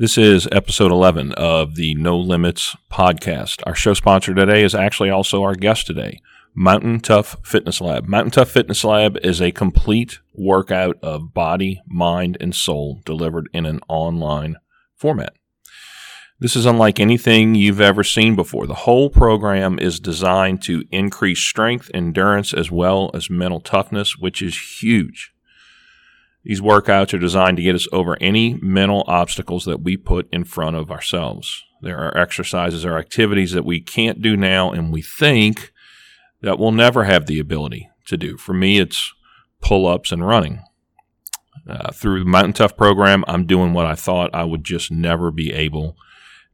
This is episode 11 of the No Limits podcast. Our show sponsor today is actually also our guest today, Mountain Tough Fitness Lab. Mountain Tough Fitness Lab is a complete workout of body, mind, and soul delivered in an online format. This is unlike anything you've ever seen before. The whole program is designed to increase strength, endurance, as well as mental toughness, which is huge. These workouts are designed to get us over any mental obstacles that we put in front of ourselves. There are exercises or activities that we can't do now and we think that we'll never have the ability to do. For me, it's pull ups and running. Uh, through the Mountain Tough program, I'm doing what I thought I would just never be able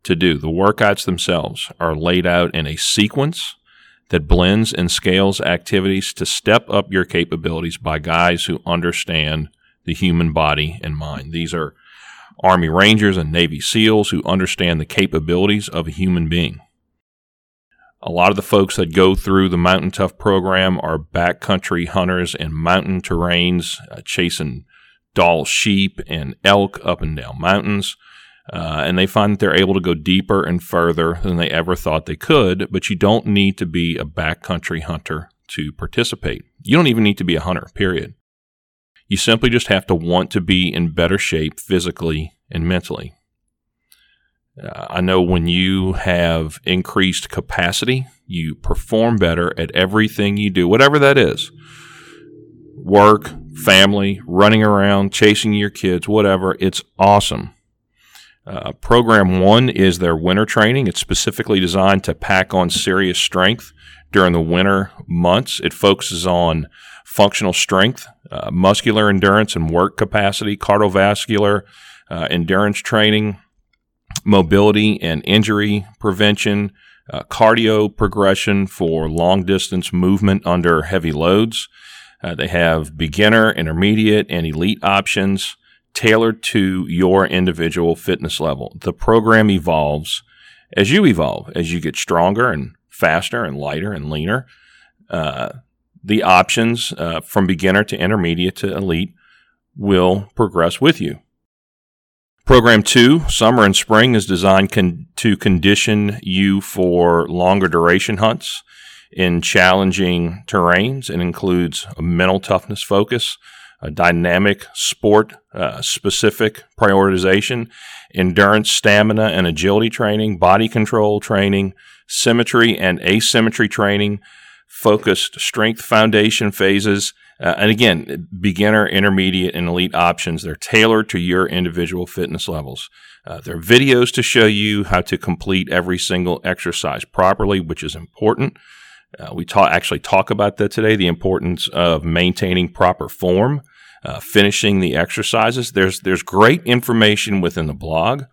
to do. The workouts themselves are laid out in a sequence that blends and scales activities to step up your capabilities by guys who understand the human body and mind. These are Army Rangers and Navy SEALs who understand the capabilities of a human being. A lot of the folks that go through the Mountain Tough program are backcountry hunters in mountain terrains, uh, chasing Dall sheep and elk up and down mountains. Uh, and they find that they're able to go deeper and further than they ever thought they could, but you don't need to be a backcountry hunter to participate. You don't even need to be a hunter, period. You simply just have to want to be in better shape physically and mentally. Uh, I know when you have increased capacity, you perform better at everything you do, whatever that is work, family, running around, chasing your kids, whatever. It's awesome. Uh, program one is their winter training. It's specifically designed to pack on serious strength during the winter months. It focuses on functional strength, uh, muscular endurance and work capacity, cardiovascular uh, endurance training, mobility and injury prevention, uh, cardio progression for long distance movement under heavy loads. Uh, they have beginner, intermediate, and elite options tailored to your individual fitness level. The program evolves as you evolve, as you get stronger and faster and lighter and leaner. Uh, the options uh, from beginner to intermediate to elite will progress with you. Program two, summer and spring, is designed con- to condition you for longer duration hunts in challenging terrains and includes a mental toughness focus, a dynamic sport uh, specific prioritization, endurance, stamina, and agility training, body control training, symmetry and asymmetry training, focused strength foundation phases. Uh, and again, beginner, intermediate, and elite options. They're tailored to your individual fitness levels. Uh, there are videos to show you how to complete every single exercise properly, which is important. Uh, we ta- actually talk about that today the importance of maintaining proper form, uh, finishing the exercises. There's, there's great information within the blog.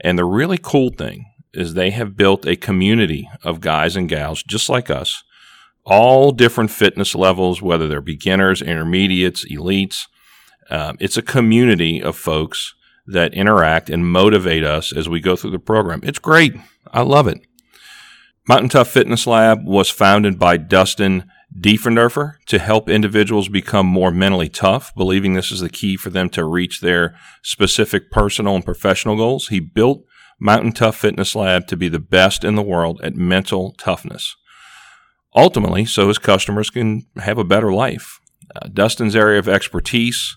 And the really cool thing is they have built a community of guys and gals just like us all different fitness levels, whether they're beginners, intermediates, elites. Um, it's a community of folks that interact and motivate us as we go through the program. It's great. I love it. Mountain Tough Fitness Lab was founded by Dustin Diefenderfer to help individuals become more mentally tough, believing this is the key for them to reach their specific personal and professional goals. He built Mountain Tough Fitness Lab to be the best in the world at mental toughness ultimately so his customers can have a better life. Uh, Dustin's area of expertise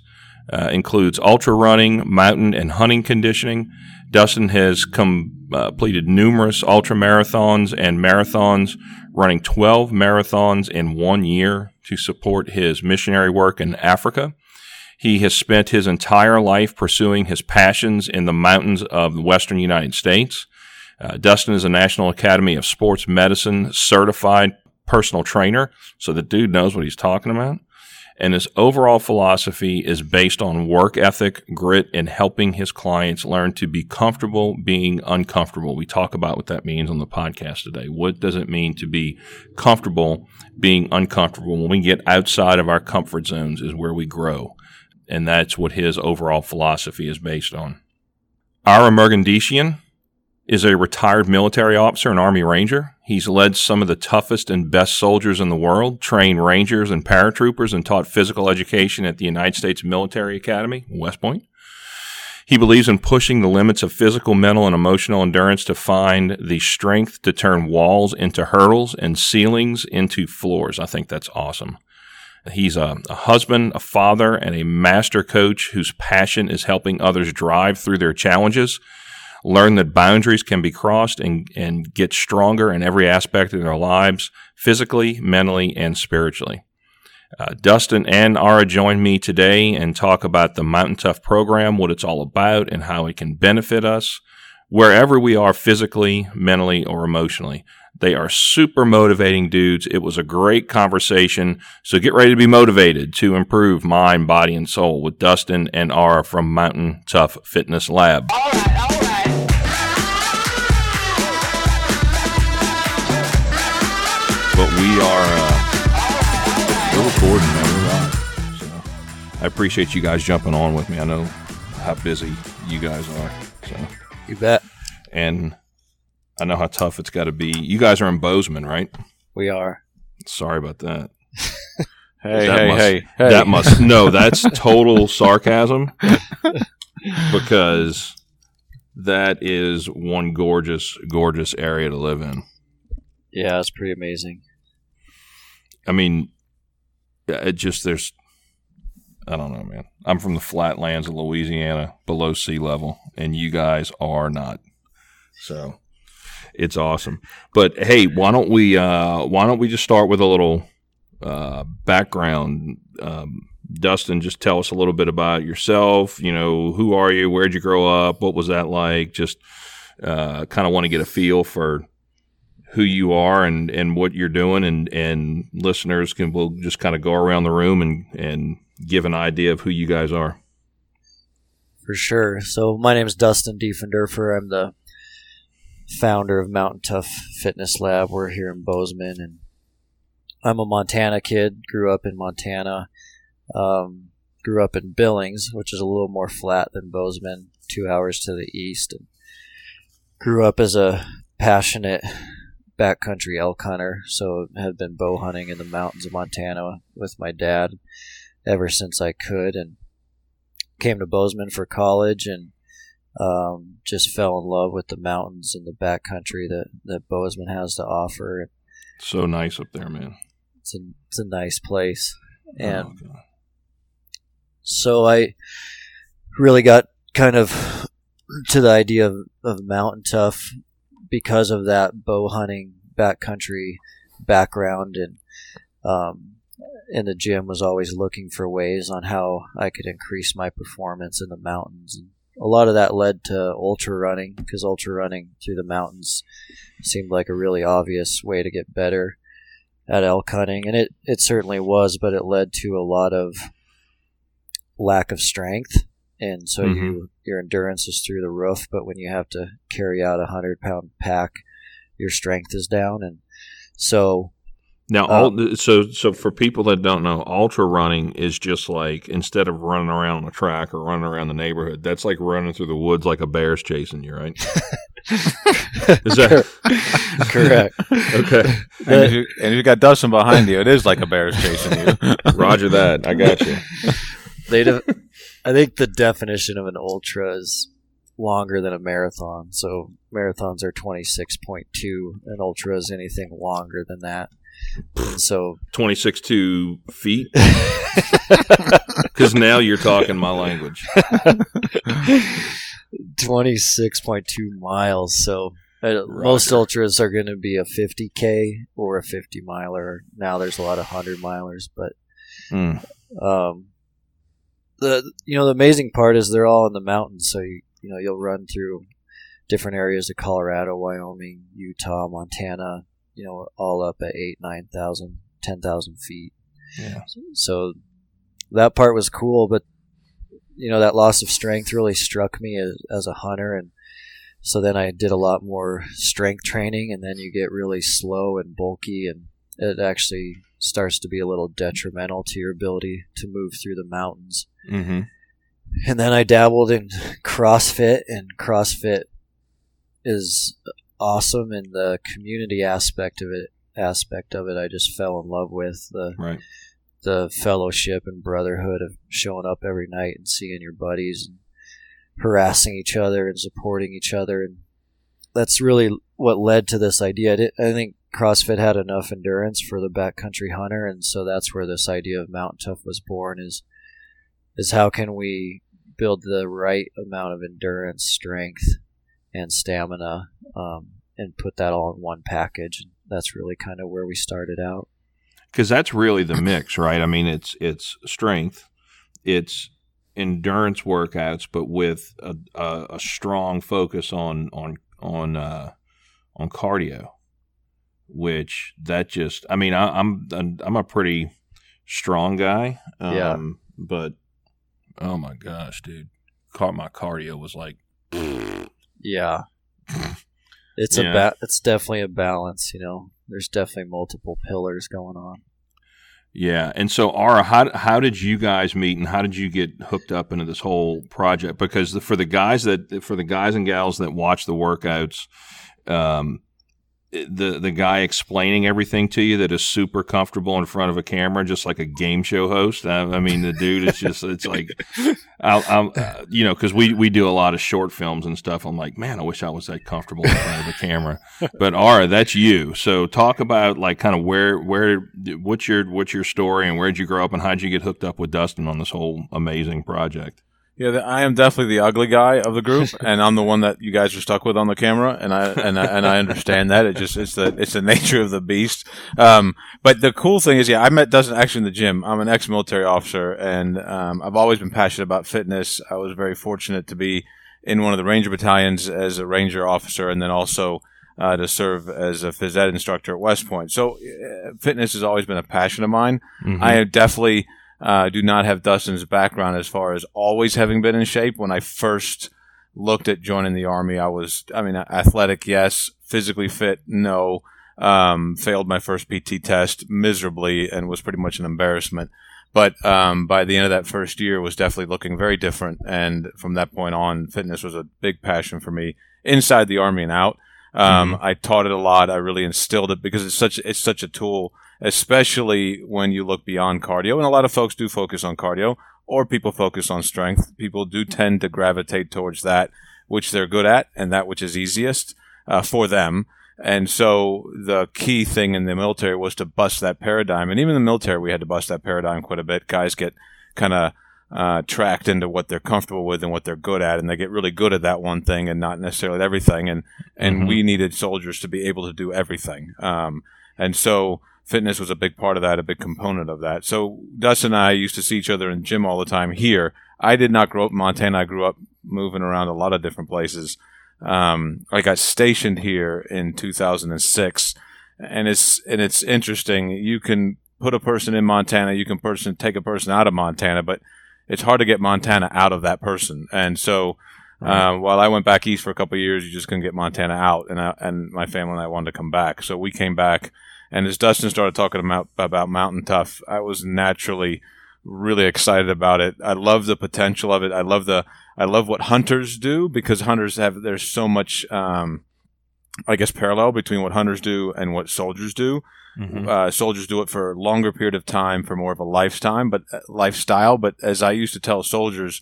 uh, includes ultra running, mountain, and hunting conditioning. Dustin has com- uh, completed numerous ultra marathons and marathons, running 12 marathons in one year to support his missionary work in Africa. He has spent his entire life pursuing his passions in the mountains of the western United States. Uh, Dustin is a National Academy of Sports Medicine certified personal trainer, so the dude knows what he's talking about. And his overall philosophy is based on work ethic, grit, and helping his clients learn to be comfortable being uncomfortable. We talk about what that means on the podcast today. What does it mean to be comfortable being uncomfortable? When we get outside of our comfort zones is where we grow. And that's what his overall philosophy is based on. Ara Mergandishian is a retired military officer and Army Ranger. He's led some of the toughest and best soldiers in the world, trained Rangers and paratroopers, and taught physical education at the United States Military Academy, West Point. He believes in pushing the limits of physical, mental, and emotional endurance to find the strength to turn walls into hurdles and ceilings into floors. I think that's awesome. He's a, a, husband, a father, and a master coach whose passion is helping others drive through their challenges, learn that boundaries can be crossed, and, and get stronger in every aspect of their lives, physically, mentally, and spiritually. Uh, Dustin and Ara join me today and talk about the Mountain Tough program, what it's all about, and how it can benefit us wherever we are physically, mentally, or emotionally. They are super motivating dudes. It was a great conversation. So get ready to be motivated to improve mind, body, and soul with Dustin and Ara from Mountain Tough Fitness Lab. All right, all right. Recording, man. We're live. So I appreciate you guys jumping on with me. I know how busy you guys are. So you bet. And I know how tough it's got to be. You guys are in Bozeman, right? We are. Sorry about that. hey, that hey, must, hey, hey. That must no. That's total sarcasm because that is one gorgeous, gorgeous area to live in. Yeah, it's pretty amazing. I mean, it just there's. I don't know, man. I'm from the flatlands of Louisiana, below sea level, and you guys are not. So it's awesome. But hey, why don't we uh, why don't we just start with a little uh, background? Um, Dustin, just tell us a little bit about yourself. You know, who are you? Where'd you grow up? What was that like? Just uh, kind of want to get a feel for who you are and, and what you're doing, and, and listeners can will just kind of go around the room and, and give an idea of who you guys are. For sure. So my name is Dustin Diefenderfer. I'm the founder of Mountain Tough Fitness Lab. We're here in Bozeman, and I'm a Montana kid. Grew up in Montana. Um, grew up in Billings, which is a little more flat than Bozeman, two hours to the east. And grew up as a passionate backcountry elk hunter, so have been bow hunting in the mountains of Montana with my dad ever since I could, and came to Bozeman for college and um, just fell in love with the mountains and the backcountry that that Bozeman has to offer. So nice up there, man. It's a it's a nice place, oh, and oh, so I really got kind of to the idea of, of mountain tough because of that bow hunting backcountry background and um, in the gym was always looking for ways on how I could increase my performance in the mountains. And a lot of that led to ultra running because ultra running through the mountains seemed like a really obvious way to get better at elk hunting, and it it certainly was, but it led to a lot of lack of strength, and so mm-hmm. you your endurance is through the roof. But when you have to carry out a hundred pound pack, your strength is down, and so now, um, so so for people that don't know, ultra running is just like instead of running around on the track or running around the neighborhood, that's like running through the woods like a bear's chasing you, right? is that correct? okay. And if, you, and you got Dustin behind you, it is like a bear's chasing you. Roger that. I got you. They, de- I think the definition of an ultra is longer than a marathon. So marathons are twenty six point two, and ultra is anything longer than that. So 26 two feet? Because now you're talking my language. 26.2 miles. So uh, most ultras are going to be a 50k or a 50 miler. Now there's a lot of 100 milers but mm. um, the you know the amazing part is they're all in the mountains so you you know you'll run through different areas of Colorado, Wyoming, Utah, Montana, you know, all up at eight, nine thousand, ten thousand feet. Yeah. So that part was cool, but you know, that loss of strength really struck me as, as a hunter, and so then I did a lot more strength training, and then you get really slow and bulky, and it actually starts to be a little detrimental to your ability to move through the mountains. Mm-hmm. And then I dabbled in CrossFit, and CrossFit is awesome, and the community aspect of it aspect of it, I just fell in love with the right. the fellowship and brotherhood of showing up every night and seeing your buddies and harassing each other and supporting each other, and that's really what led to this idea. I think CrossFit had enough endurance for the backcountry hunter, and so that's where this idea of Mountain Tough was born. Is is how can we build the right amount of endurance, strength, and stamina, um, and put that all in one package. That's really kind of where we started out. Because that's really the mix, right? I mean, it's it's strength, it's endurance workouts, but with a, a, a strong focus on on on uh, on cardio. Which that just, I mean, I, am I'm, I'm a pretty strong guy, um, yeah. But oh my gosh, dude, caught my cardio was like, yeah, it's yeah. a ba- it's definitely a balance. You know, there's definitely multiple pillars going on. Yeah, and so Ara, how how did you guys meet, and how did you get hooked up into this whole project? Because the, for the guys that for the guys and gals that watch the workouts, um, the the guy explaining everything to you that is super comfortable in front of a camera, just like a game show host. I, I mean, the dude is just it's like, i am uh, you know, because we we do a lot of short films and stuff. I'm like, man, I wish I was that comfortable in front of the camera. But Ara, that's you. So talk about like kind of where where what's your what's your story and where'd you grow up and how'd you get hooked up with Dustin on this whole amazing project? Yeah, the, I am definitely the ugly guy of the group, and I'm the one that you guys are stuck with on the camera, and I and I, and I understand that. It just it's the it's the nature of the beast. Um, but the cool thing is, yeah, I met Dustin actually in the gym. I'm an ex-military officer, and um, I've always been passionate about fitness. I was very fortunate to be in one of the Ranger battalions as a Ranger officer, and then also uh, to serve as a phys ed instructor at West Point. So, uh, fitness has always been a passion of mine. Mm-hmm. I definitely uh, do not have Dustin's background as far as always having been in shape. When I first looked at joining the army, I was, I mean, athletic, yes. Physically fit, no. Um, failed my first PT test miserably and was pretty much an embarrassment. But um, by the end of that first year, was definitely looking very different. And from that point on, fitness was a big passion for me inside the army and out. Um, mm-hmm. I taught it a lot. I really instilled it because it's such it's such a tool especially when you look beyond cardio. And a lot of folks do focus on cardio, or people focus on strength. People do tend to gravitate towards that which they're good at and that which is easiest uh, for them. And so the key thing in the military was to bust that paradigm. And even in the military, we had to bust that paradigm quite a bit. Guys get kind of uh, tracked into what they're comfortable with and what they're good at, and they get really good at that one thing and not necessarily everything. And and mm-hmm. we needed soldiers to be able to do everything. Um, and so fitness was a big part of that, a big component of that. So Dustin and I used to see each other in gym all the time here. I did not grow up in Montana. I grew up moving around a lot of different places. Um, I got stationed here in 2006, and it's and it's interesting. You can put a person in Montana, you can person take a person out of Montana, but it's hard to get Montana out of that person. And so, uh, while I went back east for a couple years, you just couldn't get Montana out, and I, and my family and I wanted to come back, so we came back and as Dustin started talking about, about Mountain Tough, I was naturally really excited about it. I love the potential of it. I love the I love what hunters do because hunters have there's so much um, I guess parallel between what hunters do and what soldiers do. Mm-hmm. Uh, soldiers do it for a longer period of time, for more of a lifetime, but uh, lifestyle. But as I used to tell soldiers,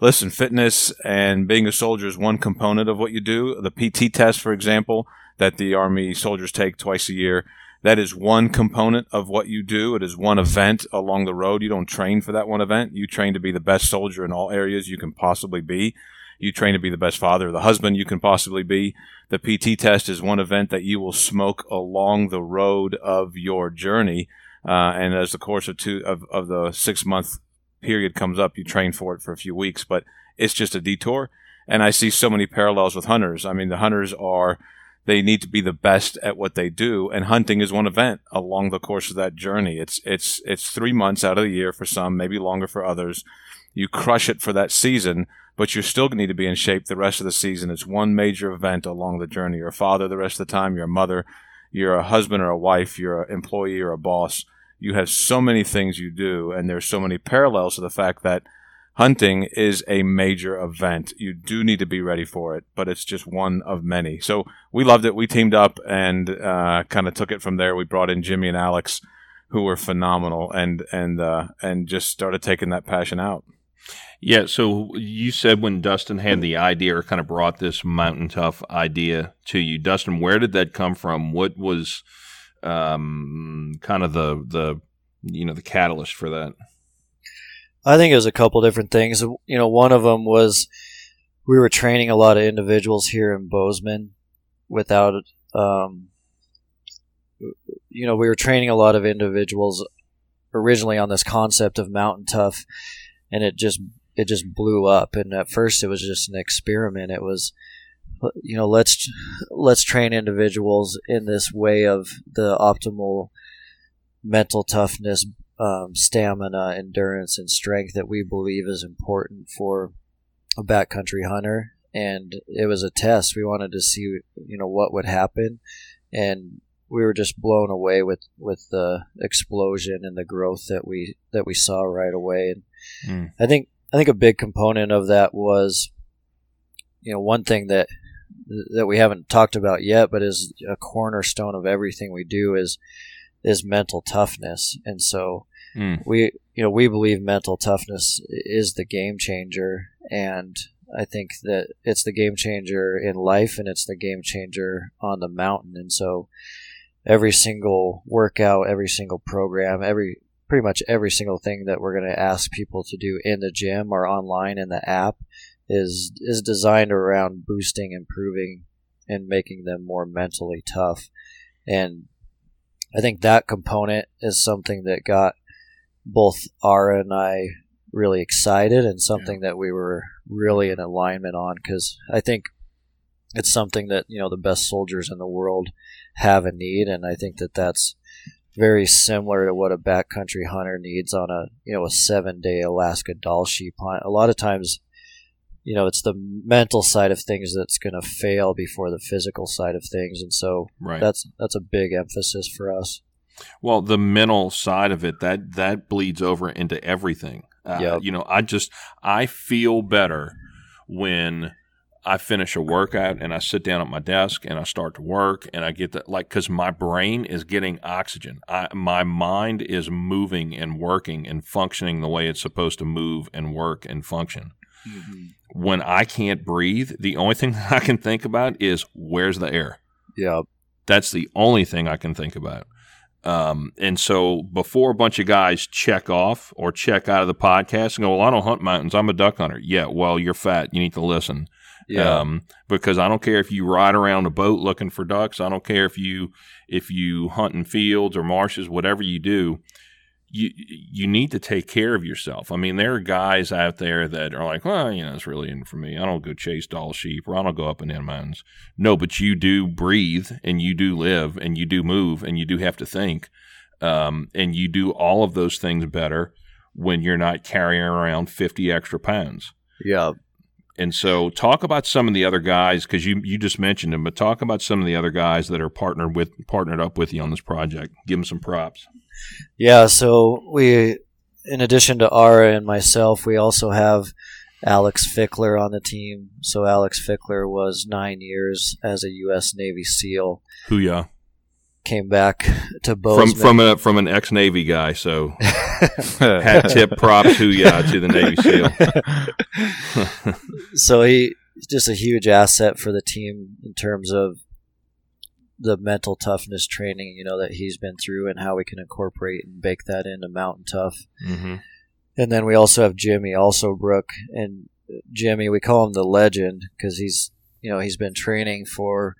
listen, fitness and being a soldier is one component of what you do. The PT test, for example, that the Army soldiers take twice a year, that is one component of what you do. It is one event along the road. You don't train for that one event. You train to be the best soldier in all areas you can possibly be. You train to be the best father, the husband you can possibly be. The PT test is one event that you will smoke along the road of your journey. Uh, and as the course of two of, of the six month period comes up, you train for it for a few weeks, but it's just a detour. And I see so many parallels with hunters. I mean, the hunters are they need to be the best at what they do and hunting is one event along the course of that journey. It's it's it's 3 months out of the year for some maybe longer for others. You crush it for that season but you're still going to need to be in shape the rest of the season. It's one major event along the journey. You're a father the rest of the time you're a mother you're a husband or a wife you're an employee or a boss. You have so many things you do and there's so many parallels to the fact that hunting is a major event. You do need to be ready for it, but it's just one of many. So we loved it. We teamed up and uh, kind of took it from there. We brought in Jimmy and Alex, who were phenomenal, and and uh, and just started taking that passion out. Yeah, so you said when Dustin had the idea or kind of brought this mountain tough idea to you, Dustin, where did that come from? What was um, kind of the the you know the catalyst for that? I think it was a couple different things. You know, one of them was we were training a lot of individuals here in Bozeman without, um, you know, we were training a lot of individuals originally on this concept of mountain tough, and it just it just blew up. And at first, it was just an experiment. It was, you know, let's let's train individuals in this way of the optimal mental toughness, um, stamina, endurance, and strength that we believe is important for a backcountry hunter. And it was a test. We wanted to see, you know, what would happen, and we were just blown away with with the explosion and the growth that we that we saw right away. And mm. I think I think a big component of that was, you know, one thing that that we haven't talked about yet, but is a cornerstone of everything we do is is mental toughness. And so mm. we, you know, we believe mental toughness is the game changer, and I think that it's the game changer in life, and it's the game changer on the mountain. And so every single workout, every single program, every pretty much every single thing that we're going to ask people to do in the gym or online in the app is is designed around boosting, improving, and making them more mentally tough. And I think that component is something that got both Ara and I really excited and something yeah. that we were really in alignment on because I think it's something that you know the best soldiers in the world have a need, and I think that that's very similar to what a backcountry hunter needs on a you know a seven day Alaska Dall sheep hunt. A lot of times, you know, it's the mental side of things that's going to fail before the physical side of things, and so right. that's that's a big emphasis for us. Well, the mental side of it that that bleeds over into everything. Uh, yep. You know, I just I feel better when I finish a workout and I sit down at my desk and I start to work and I get that like because my brain is getting oxygen. I, my mind is moving and working and functioning the way it's supposed to move and work and function. Mm-hmm. When I can't breathe, the only thing I can think about is where's the air. Yeah, that's the only thing I can think about. Um, and so before a bunch of guys check off or check out of the podcast and go, well, I don't hunt mountains. I'm a duck hunter. Yeah, well, you're fat. You need to listen. Yeah. Um, because I don't care if you ride around a boat looking for ducks. I don't care if you if you hunt in fields or marshes, whatever you do. You you need to take care of yourself. I mean, there are guys out there that are like, well, you know, it's really in for me. I don't go chase Dall sheep or I don't go up and down mountains. No, but you do breathe and you do live and you do move and you do have to think. Um, and you do all of those things better when you're not carrying around 50 extra pounds. Yeah. And so, talk about some of the other guys because you you just mentioned them, but talk about some of the other guys that are partnered with partnered up with you on this project. Give them some props. Yeah. So we, in addition to Ara and myself, we also have Alex Fickler on the team. So Alex Fickler was nine years as a U.S. Navy SEAL. Who ya? Came back to Bozeman. From from a from an ex Navy guy, so hat tip props to ya to the Navy SEAL. so he just a huge asset for the team in terms of the mental toughness training, you know, that he's been through and how we can incorporate and bake that into Mountain Tough. Mm-hmm. And then we also have Jimmy also Brook and Jimmy, we call him the legend because he's you know he's been training for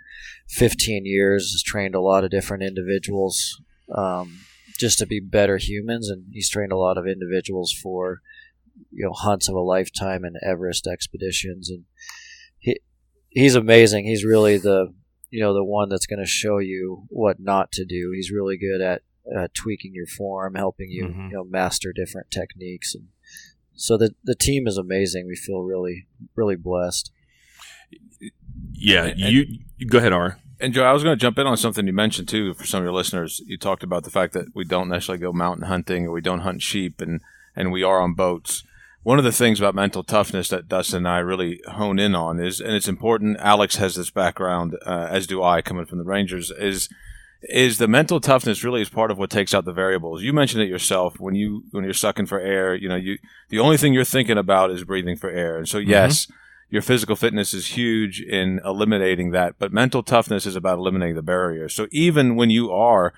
15 years has trained a lot of different individuals um, just to be better humans and he's trained a lot of individuals for you know hunts of a lifetime and everest expeditions and he he's amazing. He's really the you know the one that's going to show you what not to do. He's really good at uh, tweaking your form helping you mm-hmm. you know master different techniques and so the the team is amazing. We feel really really blessed yeah, and, you, you go ahead, R. And Joe, I was going to jump in on something you mentioned too for some of your listeners. You talked about the fact that we don't necessarily go mountain hunting or we don't hunt sheep, and and we are on boats. One of the things about mental toughness that Dustin and I really hone in on is, and it's important. Alex has this background, uh, as do I, coming from the Rangers. Is is the mental toughness really is part of what takes out the variables. You mentioned it yourself when you when you're sucking for air. You know, you the only thing you're thinking about is breathing for air. And so, mm-hmm. Your physical fitness is huge in eliminating that, but mental toughness is about eliminating the barriers. So even when you are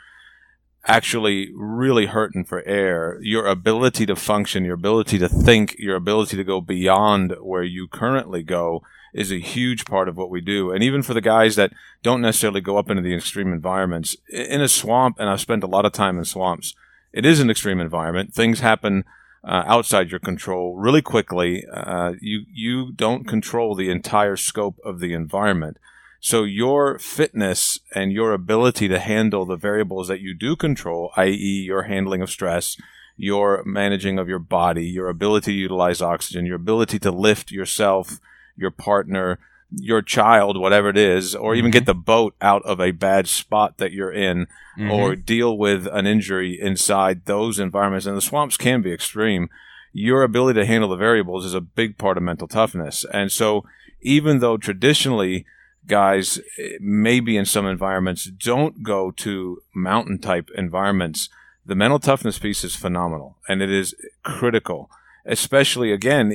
actually really hurting for air, your ability to function, your ability to think, your ability to go beyond where you currently go is a huge part of what we do. And even for the guys that don't necessarily go up into the extreme environments, in a swamp, and I've spent a lot of time in swamps, it is an extreme environment. Things happen uh, outside your control really quickly. Uh, you you don't control the entire scope of the environment. So your fitness and your ability to handle the variables that you do control, i.e., your handling of stress, your managing of your body, your ability to utilize oxygen, your ability to lift yourself, your partner, your child, whatever it is, or even get mm-hmm. the boat out of a bad spot that you're in, mm-hmm. or deal with an injury inside those environments. And the swamps can be extreme. Your ability to handle the variables is a big part of mental toughness. And so, even though traditionally guys, maybe in some environments, don't go to mountain type environments, the mental toughness piece is phenomenal and it is critical, especially again,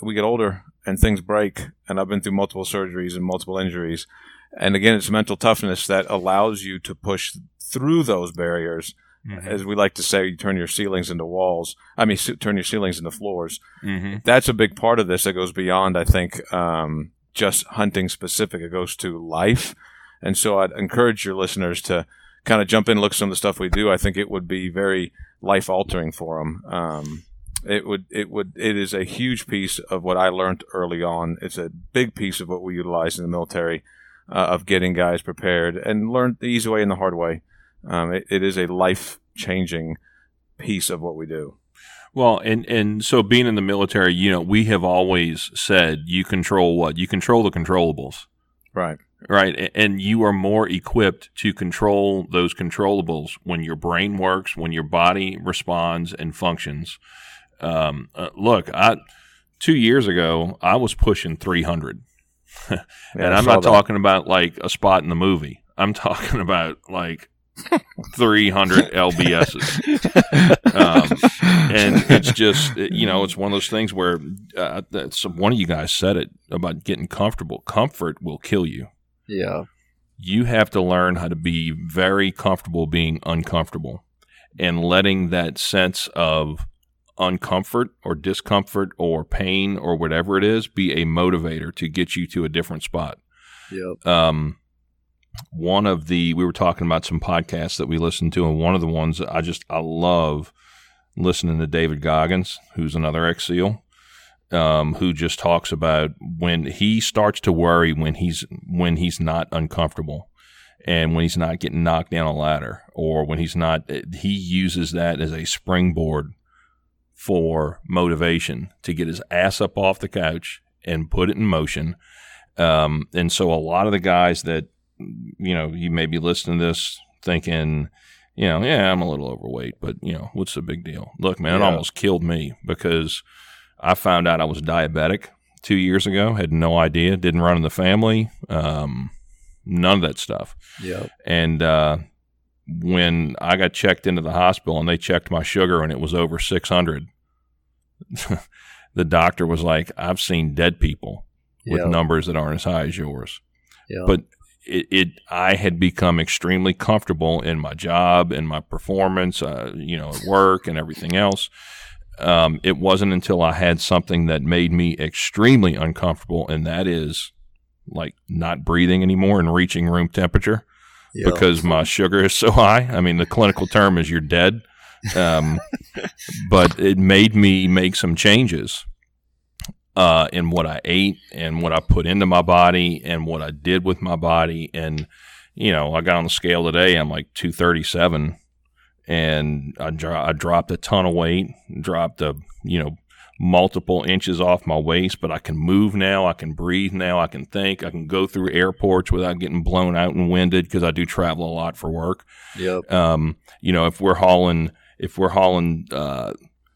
we get older and things break. And I've been through multiple surgeries and multiple injuries. And again, it's mental toughness that allows you to push through those barriers. Mm-hmm. As we like to say, you turn your ceilings into walls. I mean, turn your ceilings into floors. Mm-hmm. That's a big part of this that goes beyond, I think, um, just hunting specific. It goes to life. And so I'd encourage your listeners to kind of jump in and look at some of the stuff we do. I think it would be very life altering for them. Um, it would it would it is a huge piece of what I learned early on. It's a big piece of what we utilize in the military uh, of getting guys prepared and learn the easy way and the hard way. Um, it, it is a life changing piece of what we do. Well, and and so being in the military, you know, we have always said you control what you control the controllables, right? Right, and you are more equipped to control those controllables when your brain works, when your body responds and functions. Um, uh, look, I two years ago I was pushing 300, and yeah, I'm not that. talking about like a spot in the movie. I'm talking about like 300 LBSs. Um, and it's just, you know, it's one of those things where uh, one of you guys said it about getting comfortable. Comfort will kill you. Yeah. You have to learn how to be very comfortable being uncomfortable and letting that sense of uncomfort or discomfort or pain or whatever it is be a motivator to get you to a different spot. Yep. Um, one of the we were talking about some podcasts that we listened to, and one of the ones I just I love listening to David Goggins, who's another ex SEAL, um, who just talks about when he starts to worry when he's when he's not uncomfortable and when he's not getting knocked down a ladder or when he's not he uses that as a springboard for motivation to get his ass up off the couch and put it in motion um, and so a lot of the guys that you know, you may be listening to this thinking, you know, yeah, I'm a little overweight, but you know, what's the big deal? Look, man, yeah. it almost killed me because I found out I was diabetic two years ago. Had no idea. Didn't run in the family. Um, none of that stuff. Yeah. And uh, when I got checked into the hospital and they checked my sugar and it was over 600, the doctor was like, "I've seen dead people with numbers that aren't as high as yours." But it, it, I had become extremely comfortable in my job and my performance, uh, you know, at work and everything else. Um, it wasn't until I had something that made me extremely uncomfortable, and that is like not breathing anymore and reaching room temperature yeah. because my sugar is so high. I mean, the clinical term is you're dead. Um, but it made me make some changes uh, in what I ate and what I put into my body and what I did with my body. And, you know, I got on the scale today, I'm like 237 and I, dro- I dropped a ton of weight, dropped a, you know, multiple inches off my waist, but I can move now. I can breathe now. I can think. I can go through airports without getting blown out and winded because I do travel a lot for work. Yep. Um, you know, if we're hauling, if we're hauling, uh,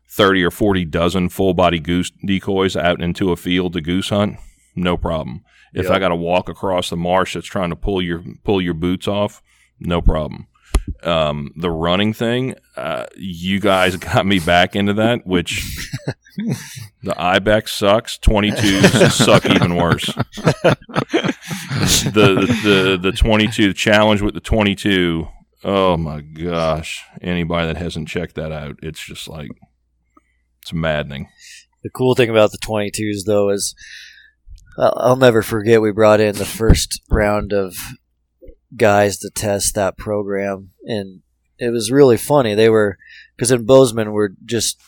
30 or 40 dozen full body goose decoys out into a field to goose hunt, no problem. If yep. I got to walk across the marsh that's trying to pull your pull your boots off, no problem. Um, the running thing, uh, you guys got me back into that, which the Ibex sucks. 22s suck even worse. the, the, the 22, the challenge with the 22, oh my gosh. Anybody that hasn't checked that out, it's just like, it's maddening. The cool thing about the 22s, though, is uh, I'll never forget we brought in the first round of guys to test that program, and it was really funny. They were because in Bozeman we're just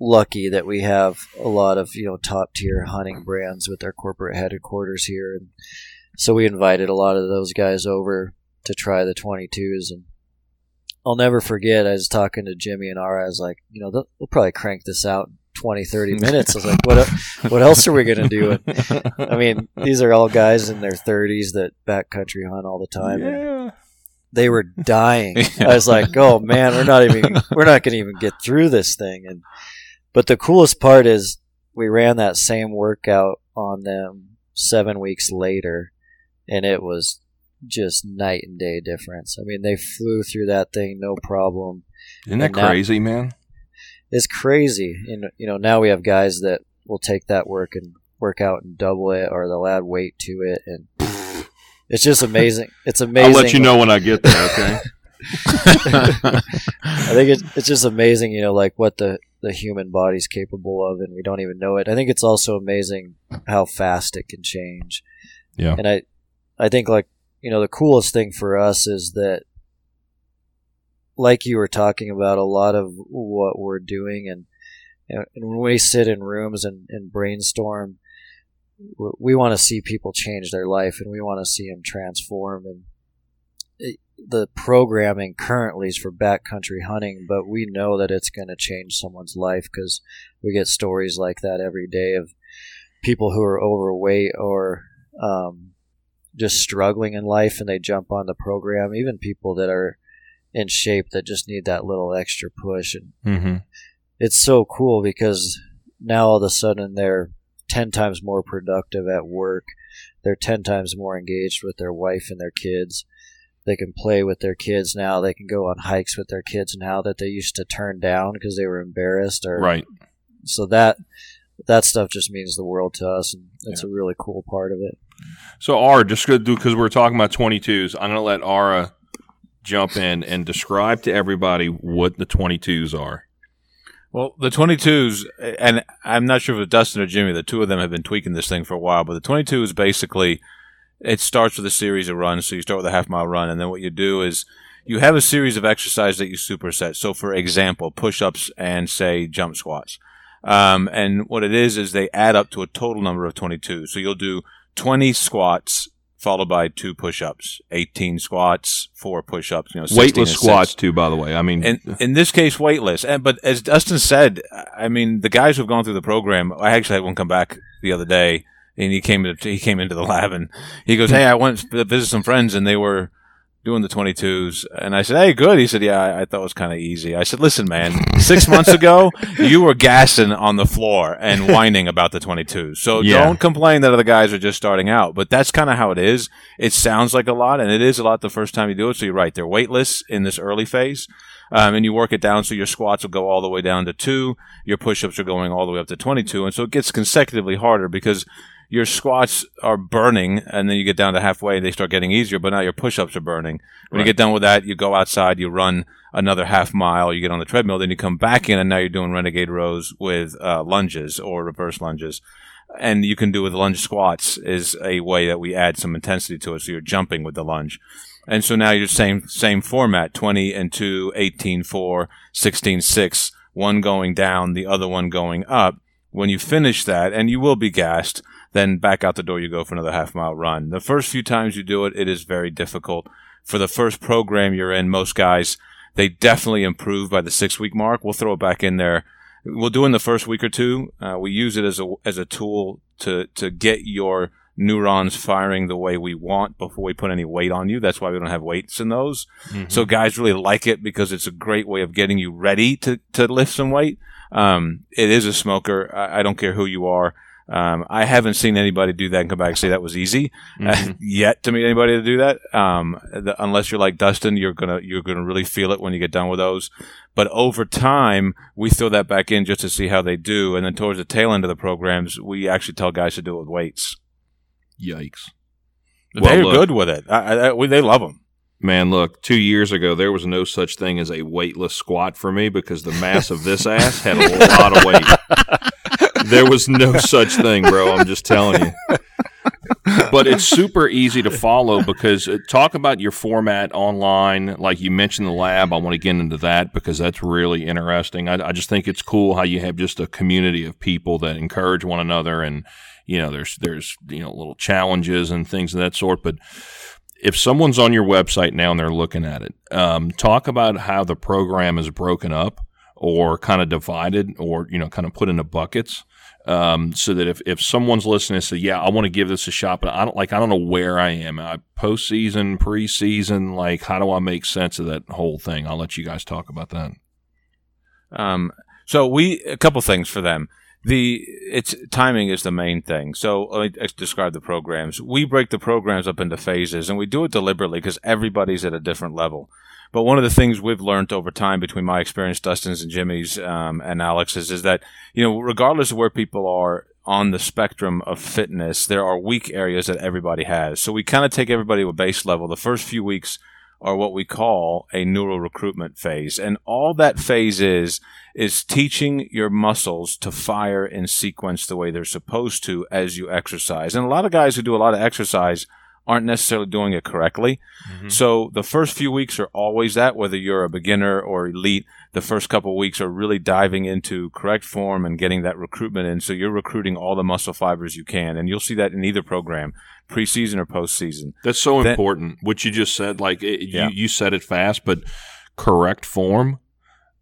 lucky that we have a lot of you know top tier hunting brands with their corporate headquarters here, and so we invited a lot of those guys over to try the 22s and. I'll never forget. I was talking to Jimmy and Ara. I was like, you know, they'll, they'll probably crank this out 20, 30 minutes. I was like, what, what else are we going to do? And, I mean, these are all guys in their 30s that backcountry hunt all the time. Yeah. They were dying. I was like, oh man, we're not even, we're not going to even get through this thing. And, but the coolest part is we ran that same workout on them seven weeks later and it was just night and day difference. I mean, they flew through that thing no problem. Isn't that And crazy, man? It's crazy. And you know, now we have guys that will take that work and work out and double it, or they'll add weight to it, and it's just amazing. It's amazing. I'll let you know when I get there, okay? I think it's it's just amazing. You know, like what the the human body's capable of, and we don't even know it. I think it's also amazing how fast it can change. Yeah. And I, I think like you know the coolest thing for us is that like you were talking about a lot of what we're doing and and when we sit in rooms and, and brainstorm we want to see people change their life and we want to see them transform and it, the programming currently is for backcountry hunting but we know that it's going to change someone's life because we get stories like that every day of people who are overweight or um, just struggling in life and they jump on the program even people that are in shape that just need that little extra push. And Mm-hmm. it's so cool because now all of a sudden they're 10 times more productive at work. They're 10 times more engaged with their wife and their kids. They can play with their kids now. They can go on hikes with their kids now that they used to turn down because they were embarrassed or Right. so that that stuff just means the world to us and it's a really cool part of it So, Ara, just because we're talking about 22s, I'm going to let Ara jump in and describe to everybody what the 22s are. Well, the 22s, and I'm not sure if it's Dustin or Jimmy, the two of them have been tweaking this thing for a while, but the 22 is basically, it starts with a series of runs. So you start with a half mile run, and then what you do is you have a series of exercises that you superset. So, for example, push ups and, say, jump squats. Um, and what it is, is they add up to a total number of 22. So you'll do 20 squats followed by two push-ups, 18 squats, four push-ups, you know, Weightless squats, too, by the way. I mean, In, in this case, weightless. And, but as Dustin said, I mean, the guys who've gone through the program, I actually had one come back the other day, and he came to, he came into the lab, and he goes, "Hey, I went to visit some friends, and they were doing the 22s." And I said, "Hey, good." He said, "Yeah, I, I thought it was kind of easy." I said, "Listen, man, six months ago, you were gassing on the floor and whining about the 22s. So Yeah. don't complain that other guys are just starting out. But that's kind of how it is. It sounds like a lot, and it is a lot the first time you do it. So you're right; they're weightless in this early phase." Um, and you work it down so your squats will go all the way down to two, your push-ups are going all the way up to 22, and so it gets consecutively harder because your squats are burning, and then you get down to halfway, and they start getting easier. But now your push-ups are burning. When you get done with that, you go outside, you run another half mile, you get on the treadmill, then you come back in, and now you're doing renegade rows with uh, lunges or reverse lunges. And you can do with lunge squats is a way that we add some intensity to it. So you're jumping with the lunge. And so now you're same same format, 20 and 2, 18 4, 16 6, one going down, the other one going up. When you finish that, and you will be gassed, then back out the door you go for another half mile run. The first few times you do it, it is very difficult. For the first program you're in, most guys, they definitely improve by the six week mark. We'll throw it back in there. We'll do it in the first week or two. Uh, we use it as a as a tool to to get your neurons firing the way we want before we put any weight on you. That's why we don't have weights in those. Mhm. So guys really like it because it's a great way of getting you ready to, to lift some weight. Um, it is a smoker. I, I don't care who you are. Um, I haven't seen anybody do that and come back and say that was easy mm-hmm. uh, yet to meet anybody to do that. Um, the, unless you're like Dustin, you're gonna you're gonna really feel it when you get done with those. But over time, we throw that back in just to see how they do, and then towards the tail end of the programs, we actually tell guys to do it with weights. Yikes! They're well, good with it. I, I, we, they love them. Man, look, two years ago, there was no such thing as a weightless squat for me because the mass of this ass had a lot of weight. There was no such thing, bro. I'm just telling you. But it's super easy to follow because uh, talk about your format online. Like you mentioned the lab, I want to get into that because that's really interesting. I, I just think it's cool how you have just a community of people that encourage one another and, you know, there's, there's, you know, little challenges and things of that sort. But, if someone's on your website now and they're looking at it, um, talk about how the program is broken up or kind of divided or, you know, kind of put into buckets. Um, so that if, if someone's listening and say, yeah, I want to give this a shot, but I don't like, I don't know where I am. I postseason, preseason, like how do I make sense of that whole thing? I'll let you guys talk about that. Um, so we, a couple things for them the it's timing is the main thing. So let me describe the programs. We break the programs up into phases, and we do it deliberately because everybody's at a different level. But one of the things we've learned over time between my experience, Dustin's and Jimmy's, um, and Alex's, is that you know, regardless of where people are on the spectrum of fitness, there are weak areas that everybody has. So we kind of take everybody to a base level. The first few weeks are what we call a neural recruitment phase. And all that phase is, is teaching your muscles to fire in sequence the way they're supposed to as you exercise. And a lot of guys who do a lot of exercise aren't necessarily doing it correctly. Mm-hmm. So the first few weeks are always that, whether you're a beginner or elite. The first couple weeks are really diving into correct form and getting that recruitment in. So you're recruiting all the muscle fibers you can. And you'll see that in either program, preseason or postseason. That's so then, important. What you just said, like it, yeah. you, you said it fast, but correct form.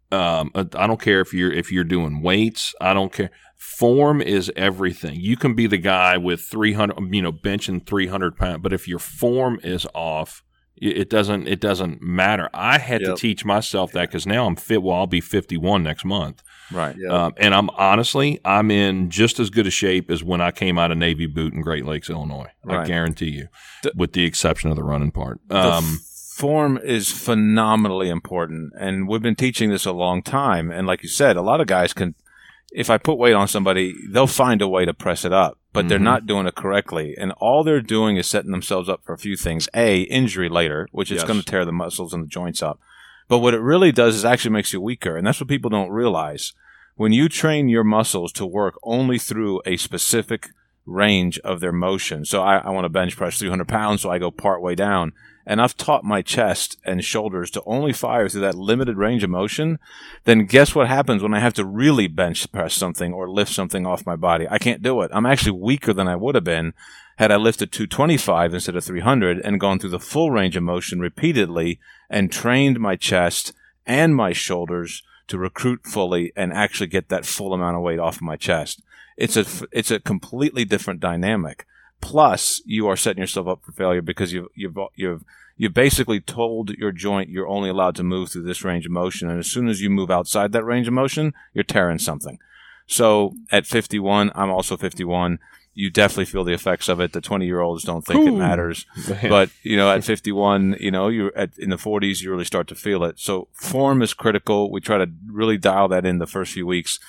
Um, I don't care if you're if you're doing weights. I don't care form is everything. You can be the guy with 300, you know, benching 300 pounds, but if your form is off, it doesn't it doesn't matter. I had yep. to teach myself that because now I'm fit. Well, I'll be 51 next month. Right. Yep. Um, and I'm honestly, I'm in just as good a shape as when I came out of Navy boot in Great Lakes, Illinois. Right. I guarantee you, the, with the exception of the running part. Um, form is phenomenally important, and we've been teaching this a long time. And like you said, a lot of guys can if I put weight on somebody, they'll find a way to press it up, but mm-hmm. they're not doing it correctly. And all they're doing is setting themselves up for a few things. A, injury later, which is yes. going to tear the muscles and the joints up. But what it really does is actually makes you weaker. And that's what people don't realize. When you train your muscles to work only through a specific range of their motion. So I, I want to bench press 300 pounds, so I go part way down and I've taught my chest and shoulders to only fire through that limited range of motion, then guess what happens when I have to really bench press something or lift something off my body? I can't do it. I'm actually weaker than I would have been had I lifted 225 instead of 300 and gone through the full range of motion repeatedly and trained my chest and my shoulders to recruit fully and actually get that full amount of weight off my chest. It's a, it's a completely different dynamic. Plus, you are setting yourself up for failure because you've you've you've you've basically told your joint you're only allowed to move through this range of motion, and as soon as you move outside that range of motion, you're tearing something. So at 51, I'm also 51. You definitely feel the effects of it. The 20 year olds don't think Ooh. it matters, but you know, at 51, you know, you're at in the 40s, you really start to feel it. So form is critical. We try to really dial that in the first few weeks.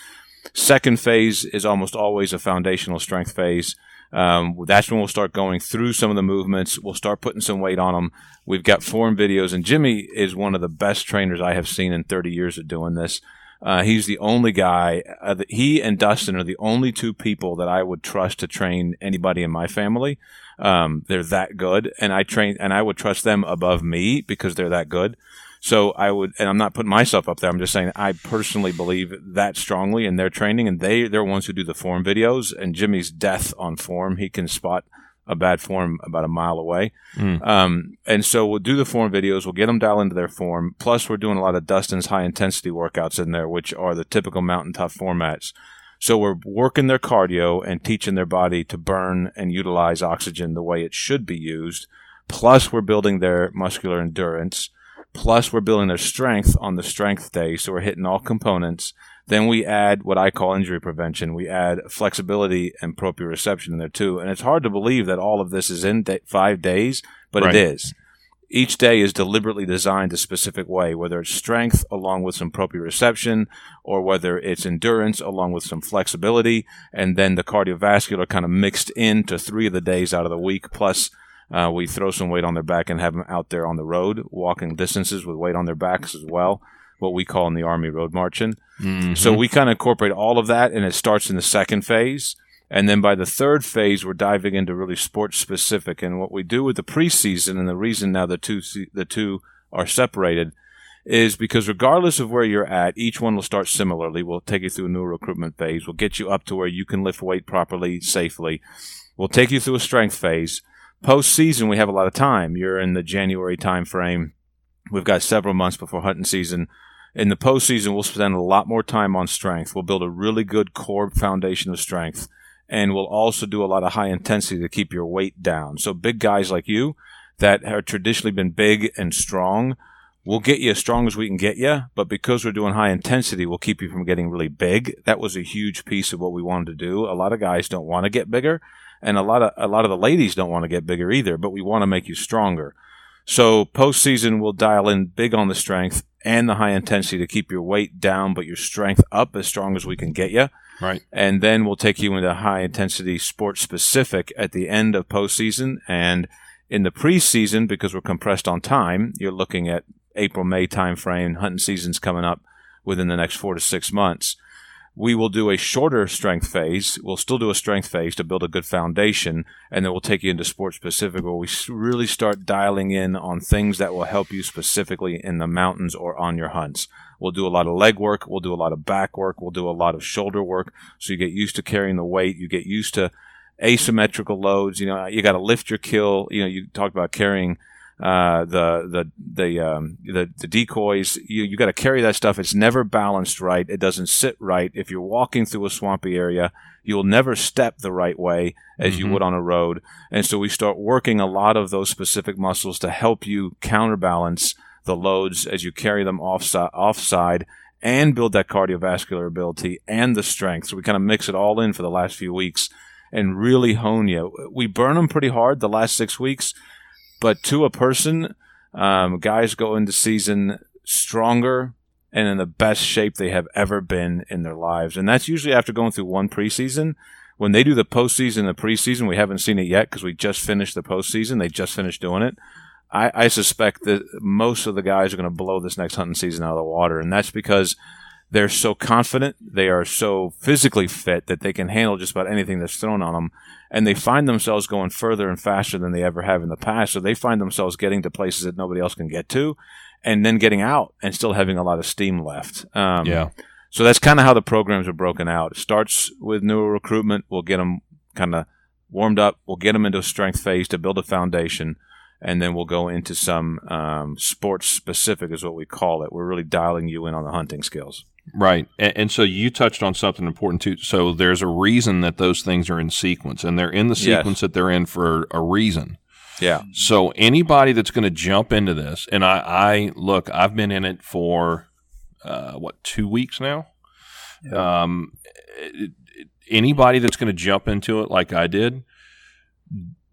Second phase is almost always a foundational strength phase. Um, that's when we'll start going through some of the movements. We'll start putting some weight on them. We've got form videos, and Jimmy is one of the best trainers I have seen in 30 years of doing this. Uh, he's the only guy. Uh, he and Dustin are the only two people that I would trust to train anybody in my family. Um, they're that good, and I train, and I would trust them above me because they're that good. So I would, and I'm not putting myself up there. I'm just saying I personally believe that strongly in their training, and they they're ones who do the form videos. And Jimmy's death on form, he can spot a bad form about a mile away. Mm. Um, and so we'll do the form videos. We'll get them dialed into their form. Plus, we're doing a lot of Dustin's high intensity workouts in there, which are the typical mountain tough formats. So we're working their cardio and teaching their body to burn and utilize oxygen the way it should be used. Plus, we're building their muscular endurance. Plus, we're building their strength on the strength day, so we're hitting all components. Then we add what I call injury prevention. We add flexibility and proprioception in there too. And it's hard to believe that all of this is in day, five days, but right. it is. Each day is deliberately designed a specific way, whether it's strength along with some proprioception, or whether it's endurance along with some flexibility, and then the cardiovascular kind of mixed into three of the days out of the week. Plus, uh, we throw some weight on their back and have them out there on the road, walking distances with weight on their backs as well what we call in the Army road marching. Mm-hmm. So we kind of incorporate all of that, and it starts in the second phase. And then by the third phase, we're diving into really sports specific. And what we do with the preseason, and the reason now the two the two are separated, is because regardless of where you're at, each one will start similarly. We'll take you through a new recruitment phase. We'll get you up to where you can lift weight properly, safely. We'll take you through a strength phase. Postseason, we have a lot of time. You're in the January time frame. We've got several months before hunting season in the postseason, we'll spend a lot more time on strength. We'll build a really good core foundation of strength, and we'll also do a lot of high intensity to keep your weight down. So, big guys like you that have traditionally been big and strong, we'll get you as strong as we can get you, but because we're doing high intensity, we'll keep you from getting really big. That was a huge piece of what we wanted to do. A lot of guys don't want to get bigger, and a lot of a lot of the ladies don't want to get bigger either, but we want to make you stronger. So postseason, we'll dial in big on the strength and the high intensity to keep your weight down, but your strength up as strong as we can get you. Right. And then we'll take you into high intensity sports specific at the end of postseason. And in the preseason, because we're compressed on time, you're looking at April, May timeframe. Hunting season's coming up within the next four to six months we will do a shorter strength phase. We'll still do a strength phase to build a good foundation, and then we'll take you into sports specific where we really start dialing in on things that will help you specifically in the mountains or on your hunts. We'll do a lot of leg work. We'll do a lot of back work. We'll do a lot of shoulder work. So you get used to carrying the weight. You get used to asymmetrical loads. You know, you got to lift your kill. You know, you talked about carrying uh, the the the um, the, the decoys. You you got to carry that stuff. It's never balanced right. It doesn't sit right. If you're walking through a swampy area, you'll never step the right way as mm-hmm. you would on a road. And so we start working a lot of those specific muscles to help you counterbalance the loads as you carry them off offside and build that cardiovascular ability and the strength. So we kind of mix it all in for the last few weeks and really hone you. We burn them pretty hard the last six weeks but to a person, um, guys go into season stronger and in the best shape they have ever been in their lives. And that's usually after going through one preseason. When they do the postseason, the preseason, we haven't seen it yet because we just finished the postseason. They just finished doing it. I, I suspect that most of the guys are going to blow this next hunting season out of the water. And that's because they're so confident, they are so physically fit that they can handle just about anything that's thrown on them, and they find themselves going further and faster than they ever have in the past. So they find themselves getting to places that nobody else can get to, and then getting out and still having a lot of steam left. Um, yeah. So that's kind of how the programs are broken out. It starts with neural recruitment. We'll get them kind of warmed up. We'll get them into a strength phase to build a foundation and then we'll go into some um, sports specific, is what we call it. We're really dialing you in on the hunting skills. Right. And, and, so you touched on something important too. So there's a reason that those things are in sequence, and they're in the sequence yes. that they're in for a reason. Yeah. So anybody that's going to jump into this, and I, I look, I've been in it for uh, what two weeks now. Yeah. Um, it, it, anybody that's going to jump into it like I did,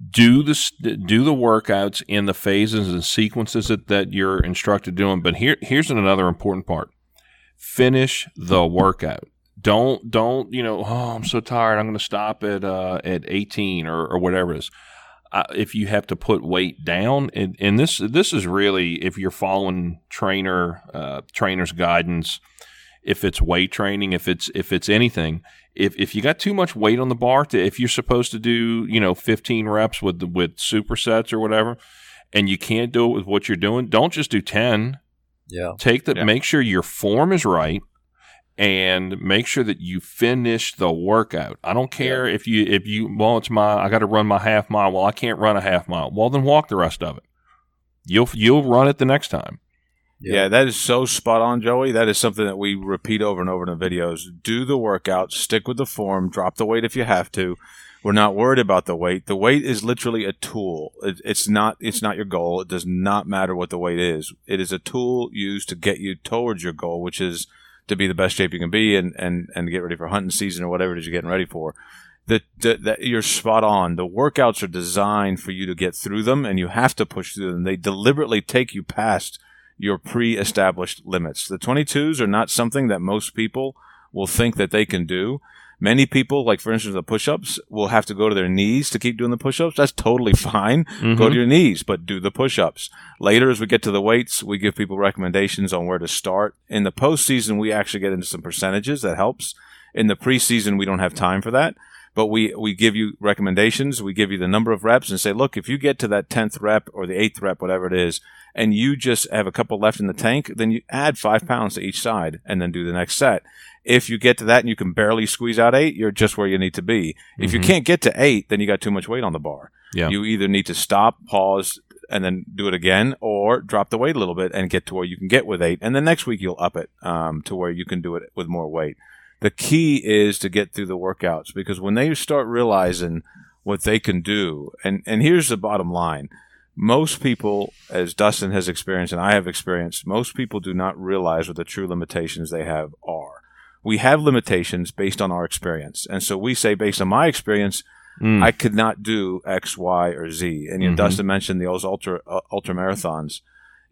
do the do the workouts in the phases and sequences that, that you're instructed doing. But here here's another important part finish the workout. Don't don't you know? Oh, I'm so tired. I'm going to stop at uh, at 18 or, or whatever it is. Uh, if you have to put weight down, and, and, this this is really if you're following trainer uh, trainer's guidance, if it's weight training, if it's if it's anything, if if you got too much weight on the bar, to, if you're supposed to do you know 15 reps with with supersets or whatever, and you can't do it with what you're doing, don't just do 10 yeah. Take the yeah. make sure your form is right and make sure that you finish the workout. I don't care yeah. if you if you well it's my I got to run my half mile. Well, I can't run a half mile. Well, then walk the rest of it. You'll you'll run it the next time. Yeah. yeah, that is so spot on, Joey. That is something that we repeat over and over in the videos. Do the workout, stick with the form, drop the weight if you have to. We're not worried about the weight. The weight is literally a tool. It, it's not. It's not your goal. It does not matter what the weight is. It is a tool used to get you towards your goal, which is to be the best shape you can be and, and, and get ready for hunting season or whatever it is you're getting ready for. That, that you're spot on. The workouts are designed for you to get through them, and you have to push through them. They deliberately take you past your pre-established limits. The 22s are not something that most people will think that they can do. Many people, like for instance, the push-ups, will have to go to their knees to keep doing the push-ups. That's totally fine. Mm-hmm. Go to your knees, but do the push-ups. Later, as we get to the weights, we give people recommendations on where to start. In the postseason, we actually get into some percentages that helps. In the preseason, we don't have time for that but we, we give you recommendations. We give you the number of reps and say, look, if you get to that 10th rep or the 8th rep, whatever it is, and you just have a couple left in the tank, then you add five pounds to each side and then do the next set. If you get to that and you can barely squeeze out eight, you're just where you need to be. If mm-hmm. you can't get to eight, then you got too much weight on the bar. Yeah. You either need to stop, pause, and then do it again, or drop the weight a little bit and get to where you can get with eight. And then next week you'll up it um, to where you can do it with more weight. The key is to get through the workouts because when they start realizing what they can do, and, and here's the bottom line most people, as Dustin has experienced and I have experienced, most people do not realize what the true limitations they have are. We have limitations based on our experience. And so we say, based on my experience, mm. I could not do X, Y, or Z. And you know, mm-hmm. Dustin mentioned those ultra uh, ultra marathons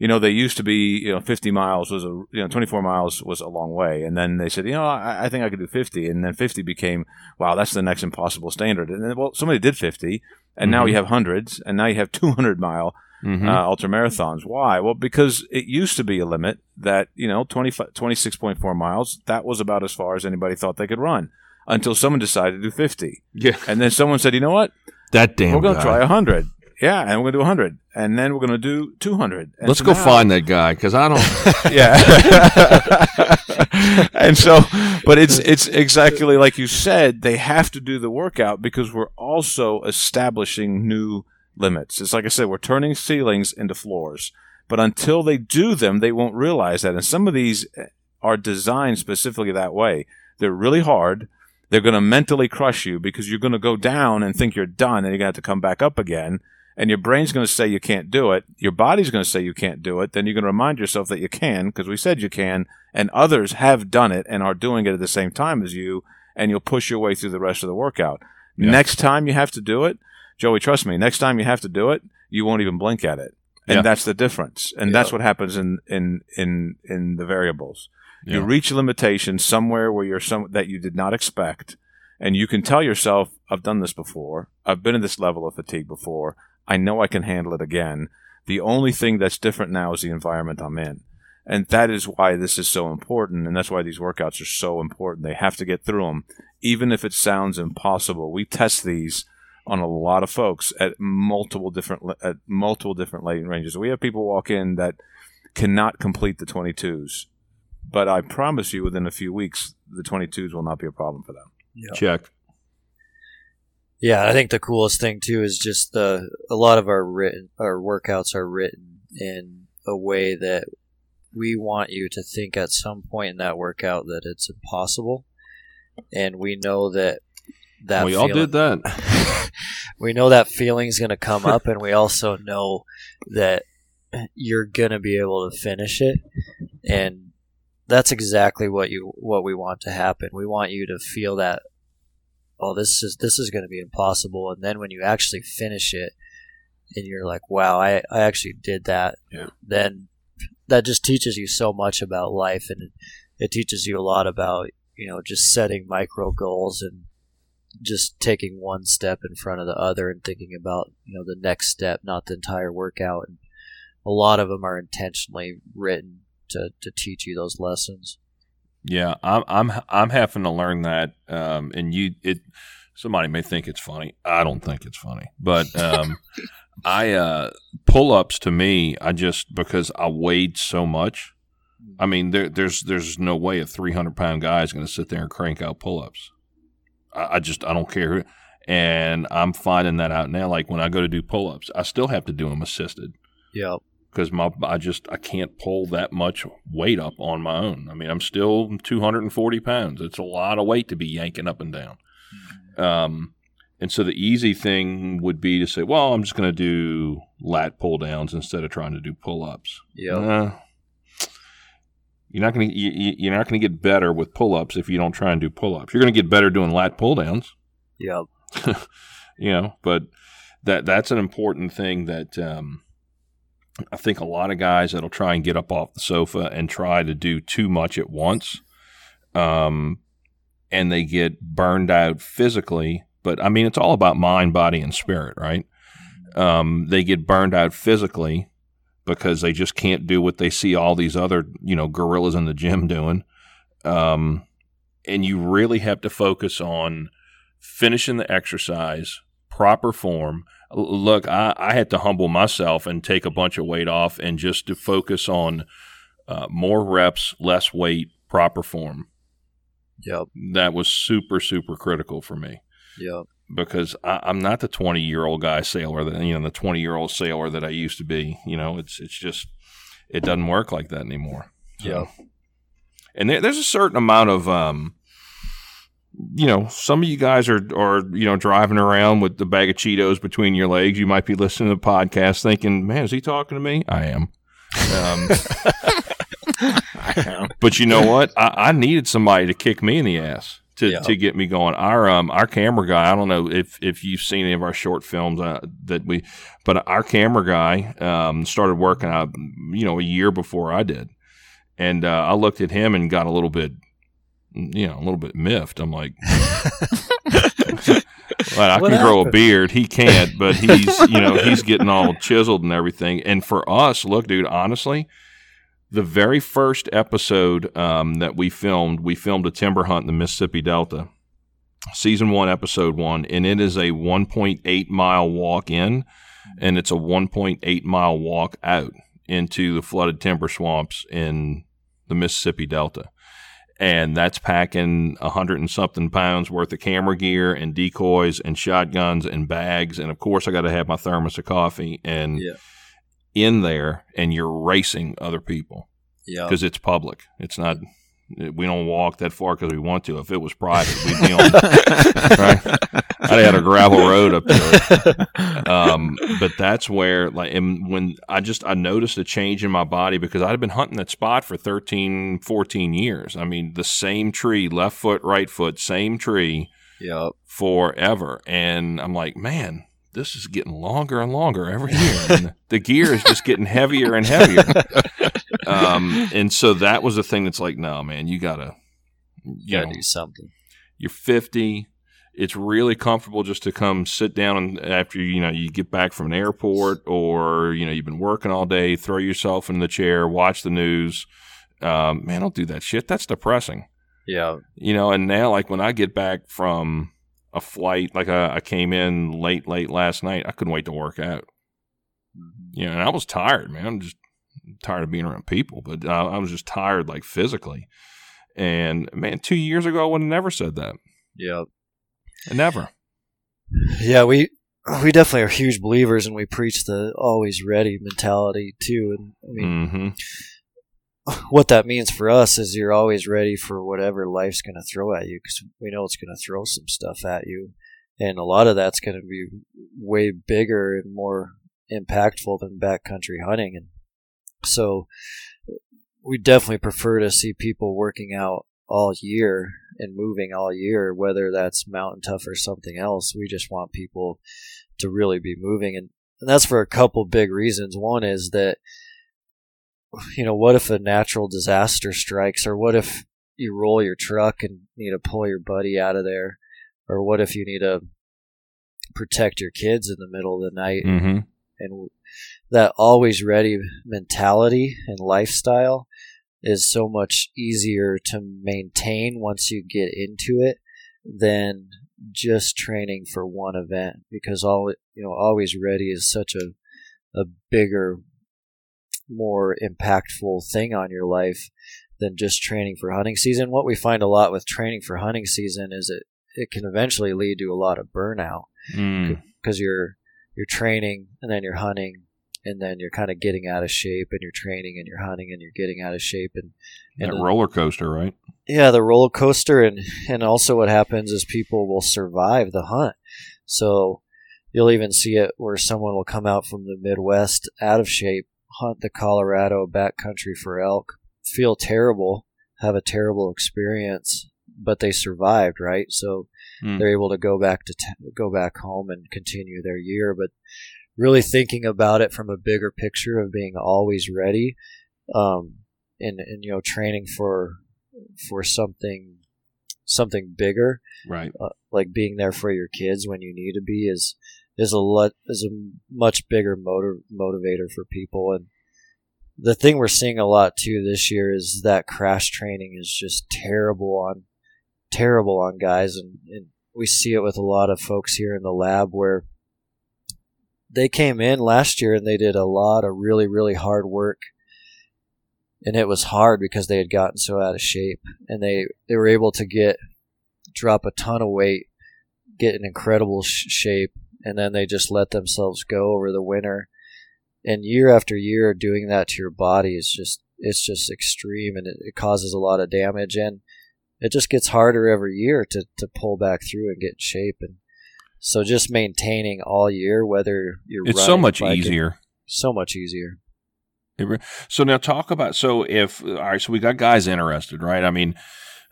you know, they used to be, you know, 50 miles was a, you know, 24 miles was a long way. And then they said, you know, I, I think I could do 50. And then 50 became, wow, that's the next impossible standard. And then, well, somebody did 50, and mm-hmm. now you have hundreds, and now you have 200 mile mm-hmm. uh, ultra marathons. Why? Well, because it used to be a limit that, you know, 20, 26.4 miles, that was about as far as anybody thought they could run until someone decided to do 50. Yeah. And then someone said, you know what? That damn We're going to try 100. Yeah, and we're gonna do 100, and then we're gonna do 200. Let's go now, find that guy because I don't. yeah. and so, but it's it's exactly like you said. They have to do the workout because we're also establishing new limits. It's like I said, we're turning ceilings into floors. But until they do them, they won't realize that. And some of these eh, are designed specifically that way. They're really hard. They're going to mentally crush you because you're going to go down and think you're done and you're going to have to come back up again and your brain's going to say you can't do it, your body's going to say you can't do it, then you're going to remind yourself that you can because we said you can, and others have done it and are doing it at the same time as you, and you'll push your way through the rest of the workout. Yeah. Next time you have to do it, Joey, trust me, next time you have to do it, you won't even blink at it. And yeah. that's the difference. And yeah. that's what happens in, in, in, in the variables. You reach a limitation somewhere where you're some that you did not expect, and you can tell yourself, I've done this before. I've been at this level of fatigue before. I know I can handle it again. The only thing that's different now is the environment I'm in. And that is why this is so important. And that's why these workouts are so important. They have to get through them, even if it sounds impossible. We test these on a lot of folks at multiple different at multiple different light ranges. We have people walk in that cannot complete the 22s, but I promise you, within a few weeks, the 22s will not be a problem for them. Yep. Check. Yeah, I think the coolest thing too is just the a lot of our written our workouts are written in a way that we want you to think at some point in that workout that it's impossible, and we know that that we feeling, all did that. we know that feeling's going to come up, and we also know that you're going to be able to finish it, and that's exactly what you what we want to happen. We want you to feel that oh, this is this is going to be impossible. And then when you actually finish it, and you're like, wow, I, I actually did that. Yeah. Then that just teaches you so much about life, and it teaches you a lot about you know just setting micro goals and just taking one step in front of the other and thinking about you know the next step, not the entire workout. And a lot of them are intentionally written to to teach you those lessons. Yeah, I'm I'm I'm having to learn that, um, and you it. Somebody may think it's funny. I don't think it's funny, but um, I uh, pull ups to me. I just because I weighed so much. I mean, there, there's there's no way a 300 pound guy is going to sit there and crank out pull ups. I, I, just I don't care, and I'm finding that out now. Like when I go to do pull ups, I still have to do them assisted. Yep because my I just I can't pull that much weight up on my own. I mean, I'm still 240 pounds. It's a lot of weight to be yanking up and down. Um, and so the easy thing would be to say, well, I'm just going to do lat pull downs instead of trying to do pull ups. Yeah. Uh, You're not going to you, you're not going to get better with pull-ups if you don't try and do pull-ups. You're going to get better doing lat pull-downs. Yeah. you know, but that that's an important thing that um, I think a lot of guys that'll try and get up off the sofa and try to do too much at once, um, and they get burned out physically. But I mean, it's all about mind, body, and spirit, right? Um, they get burned out physically because they just can't do what they see all these other you know gorillas in the gym doing. Um, and you really have to focus on finishing the exercise, proper form. Look, I, I had to humble myself and take a bunch of weight off and just to focus on uh, more reps, less weight, proper form. Yep. That was super, super critical for me. Yep. Because I, I'm not the 20 year old guy sailor that, you know, the 20 year old sailor that I used to be. You know, it's, it's just, it doesn't work like that anymore. So. Yep. And there, there's a certain amount of, um, you know, some of you guys are, are, you know, driving around with the bag of Cheetos between your legs. You might be listening to the podcast thinking, man, is he talking to me? I am. Um, but you know what? I, I, needed somebody to kick me in the ass to, yeah. to get me going. Our um our camera guy. I don't know if if you've seen any of our short films uh, that we, but our camera guy um started working out you know a year before I did, and uh, I looked at him and got a little bit you know, a little bit miffed. I'm like, well, I what can happened? grow a beard. He can't, but he's, you know, he's getting all chiseled and everything. And for us, look, dude, honestly, the very first episode um, that we filmed, we filmed a timber hunt in the Mississippi Delta, season one, episode one, and it is a 1.8 mile walk in, and it's a 1.8 mile walk out into the flooded timber swamps in the Mississippi Delta. And that's packing a hundred and something pounds worth of camera gear and decoys and shotguns and bags, and of course I got to have my thermos of coffee and yeah. In there, and you're racing other people, yeah, because it's public. It's not. We don't walk that far because we want to. If it was private, we'd be on. right? I had a gravel road up there. Um, but that's where, like, and when I just I noticed a change in my body because I'd been hunting that spot for 13, 14 years. I mean, the same tree, left foot, right foot, same tree, yep. forever. And I'm like, man, this is getting longer and longer every year. And the gear is just getting heavier and heavier. Um, and so that was the thing that's like, no, man, you gotta, you gotta know, do something. You're 50 it's really comfortable just to come sit down and after you know you get back from an airport or you know you've been working all day throw yourself in the chair watch the news um, man don't do that shit that's depressing yeah you know and now like when i get back from a flight like I, I came in late late last night i couldn't wait to work out mm-hmm. you know and i was tired man i'm just tired of being around people but uh, i was just tired like physically and man two years ago i would have never said that yeah Never. Yeah, we we definitely are huge believers, and we preach the always ready mentality too. And I mean, mm-hmm. what that means for us is you're always ready for whatever life's going to throw at you, because we know it's going to throw some stuff at you, and a lot of that's going to be way bigger and more impactful than backcountry hunting, and so we definitely prefer to see people working out all year and moving all year, whether that's mountain tough or something else. We just want people to really be moving. And, and that's for a couple big reasons. One is that, you know, what if a natural disaster strikes, or what if you roll your truck and need to pull your buddy out of there, or what if you need to protect your kids in the middle of the night? Mm-hmm. And that always ready mentality and lifestyle is so much easier to maintain once you get into it than just training for one event because all you know always ready is such a a bigger more impactful thing on your life than just training for hunting season. What we find a lot with training for hunting season is it it can eventually lead to a lot of burnout because mm. you're you're training and then you're hunting and then you're kind of getting out of shape and you're training and you're hunting and you're getting out of shape and, and that roller coaster right? Yeah the roller coaster and and also what happens is people will survive the hunt. So you'll even see it where someone will come out from the midwest out of shape hunt the colorado backcountry for elk feel terrible, have a terrible experience, but they survived, right? So mm. they're able to go back to t- go back home and continue their year. But really thinking about it from a bigger picture of being always ready, um, and and you know training for for something something bigger, right? Uh, like being there for your kids when you need to be is is a lot is a much bigger motor motivator for people. And the thing we're seeing a lot too this year is that crash training is just terrible on terrible on guys. And, and we see it with a lot of folks here in the lab where they came in last year and they did a lot of really really hard work. And it was hard because they had gotten so out of shape and they they were able to get drop a ton of weight get in incredible sh- shape and then they just let themselves go over the winter. And year after year doing that to your body is just it's just extreme and it, it causes a lot of damage. And it just gets harder every year to, to pull back through and get in shape. And so just maintaining all year whether you're it's so much easier. So much easier. So now talk about so if all right, so we got guys interested, right? I mean,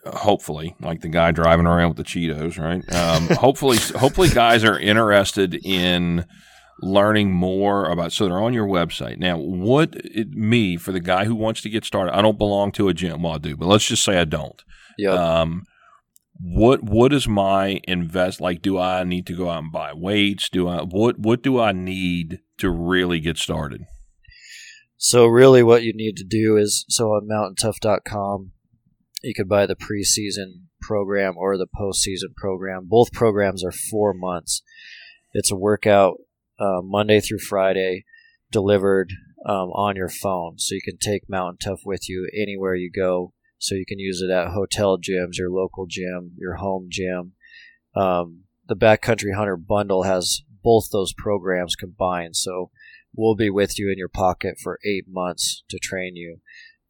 hopefully, like the guy driving around with the Cheetos, right? Um, hopefully, hopefully, guys are interested in learning more about. So they're on your website now. What it, me for the guy who wants to get started? I don't belong to a gym. Well, I do, but let's just say I don't. Yeah. Um, what what is my invest like? Do I need to go out and buy weights? Do I what what do I need to really get started? So really what you need to do is, so on mountaintough.com, you could buy the preseason program or the postseason program. Both programs are four months. It's a workout uh, Monday through Friday, delivered um, on your phone. So you can take Mountain Tough with you anywhere you go. So you can use it at hotel gyms, your local gym, your home gym. Um, the Backcountry Hunter bundle has both those programs combined. So we'll be with you in your pocket for eight months to train you.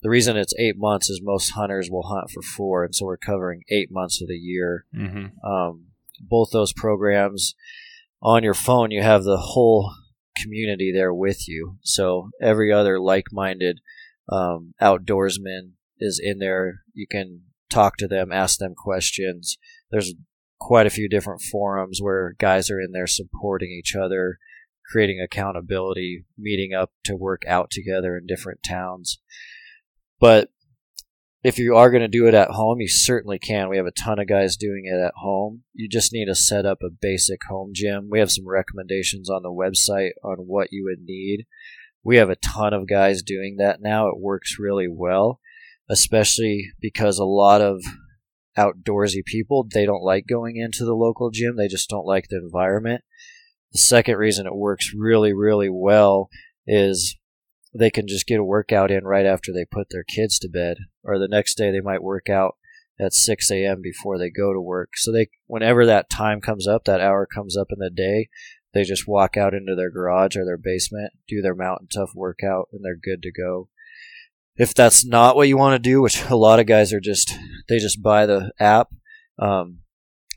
The reason it's eight months is most hunters will hunt for four, and so we're covering eight months of the year. Mm-hmm. Um, both those programs on your phone, you have the whole community there with you. So every other like-minded um, outdoorsman is in there. You can talk to them, ask them questions. There's quite a few different forums where guys are in there supporting each other creating accountability, meeting up to work out together in different towns. But if you are going to do it at home, you certainly can. We have a ton of guys doing it at home. You just need to set up a basic home gym. We have some recommendations on the website on what you would need. We have a ton of guys doing that now. It works really well, especially because a lot of outdoorsy people, they don't like going into the local gym. They just don't like the environment. The second reason it works really, really well is they can just get a workout in right after they put their kids to bed, or the next day they might work out at 6 a.m. before they go to work. So they, whenever that time comes up, that hour comes up in the day, they just walk out into their garage or their basement, do their mountain tough workout, and they're good to go. If that's not what you want to do, which a lot of guys are just, they just buy the app. Um,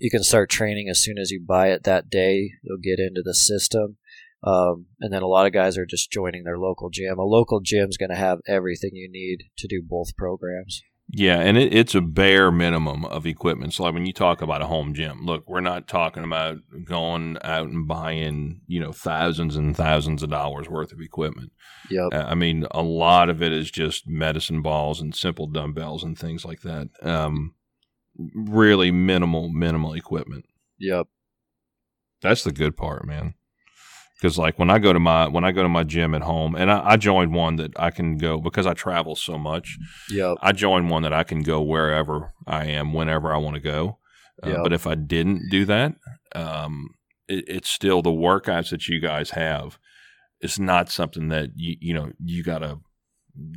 you can start training as soon as you buy it that day. You'll get into the system. Um, and then a lot of guys are just joining their local gym. A local gym is going to have everything you need to do both programs. Yeah, and it, it's a bare minimum of equipment. So, like when you talk about a home gym, look, we're not talking about going out and buying, you know, thousands and thousands of dollars worth of equipment. Yep. Uh, I mean, a lot of it is just medicine balls and simple dumbbells and things like that. Um, really minimal, minimal equipment. Yep. That's the good part, man. Because like when I go to my when I go to my gym at home, and I, I joined one that I can go because I travel so much. Yeah. I joined one that I can go wherever I am, whenever I want to go. Uh, yep. But if I didn't do that, um, it, it's still the workouts that you guys have. It's not something that you you know you got to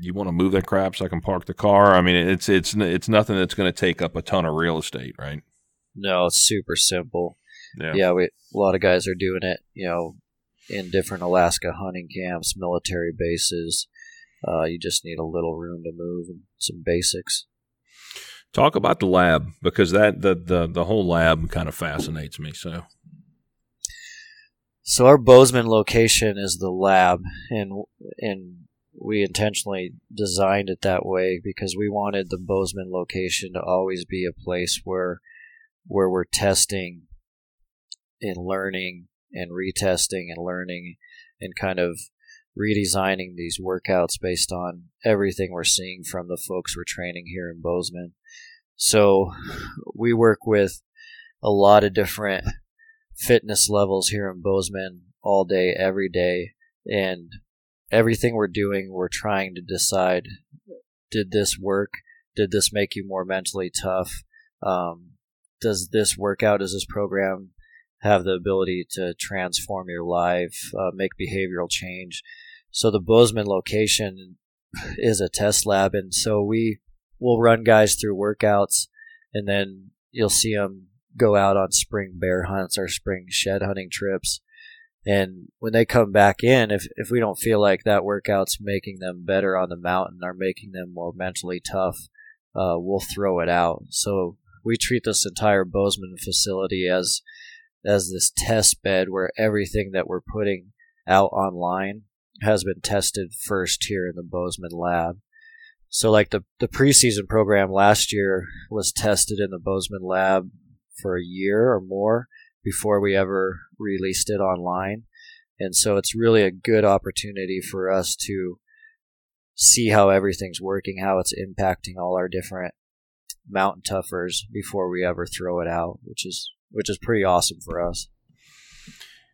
you want to move that crap so I can park the car. I mean, it's it's it's nothing that's going to take up a ton of real estate, right? No, it's super simple. Yeah, yeah we, a lot of guys are doing it, you know, in different Alaska hunting camps, military bases. Uh, you just need a little room to move and some basics. Talk about the lab because that the the, the whole lab kind of fascinates me. So, so our Bozeman location is the lab, and and we intentionally designed it that way because we wanted the Bozeman location to always be a place where where we're testing and learning and retesting and learning and kind of redesigning these workouts based on everything we're seeing from the folks we're training here in Bozeman. So we work with a lot of different fitness levels here in Bozeman all day, every day. And everything we're doing, we're trying to decide did this work? Did this make you more mentally tough? Um, does this workout, does this program have the ability to transform your life, uh, make behavioral change? So the Bozeman location is a test lab, and so we will run guys through workouts, and then you'll see them go out on spring bear hunts or spring shed hunting trips. And when they come back in, if, if we don't feel like that workout's making them better on the mountain or making them more mentally tough, uh, we'll throw it out. So we treat this entire Bozeman facility as as this test bed where everything that we're putting out online has been tested first here in the Bozeman lab. So, like the, the preseason program last year was tested in the Bozeman lab for a year or more before we ever released it online. And so it's really a good opportunity for us to see how everything's working, how it's impacting all our different mountain toughers before we ever throw it out, which is which is pretty awesome for us.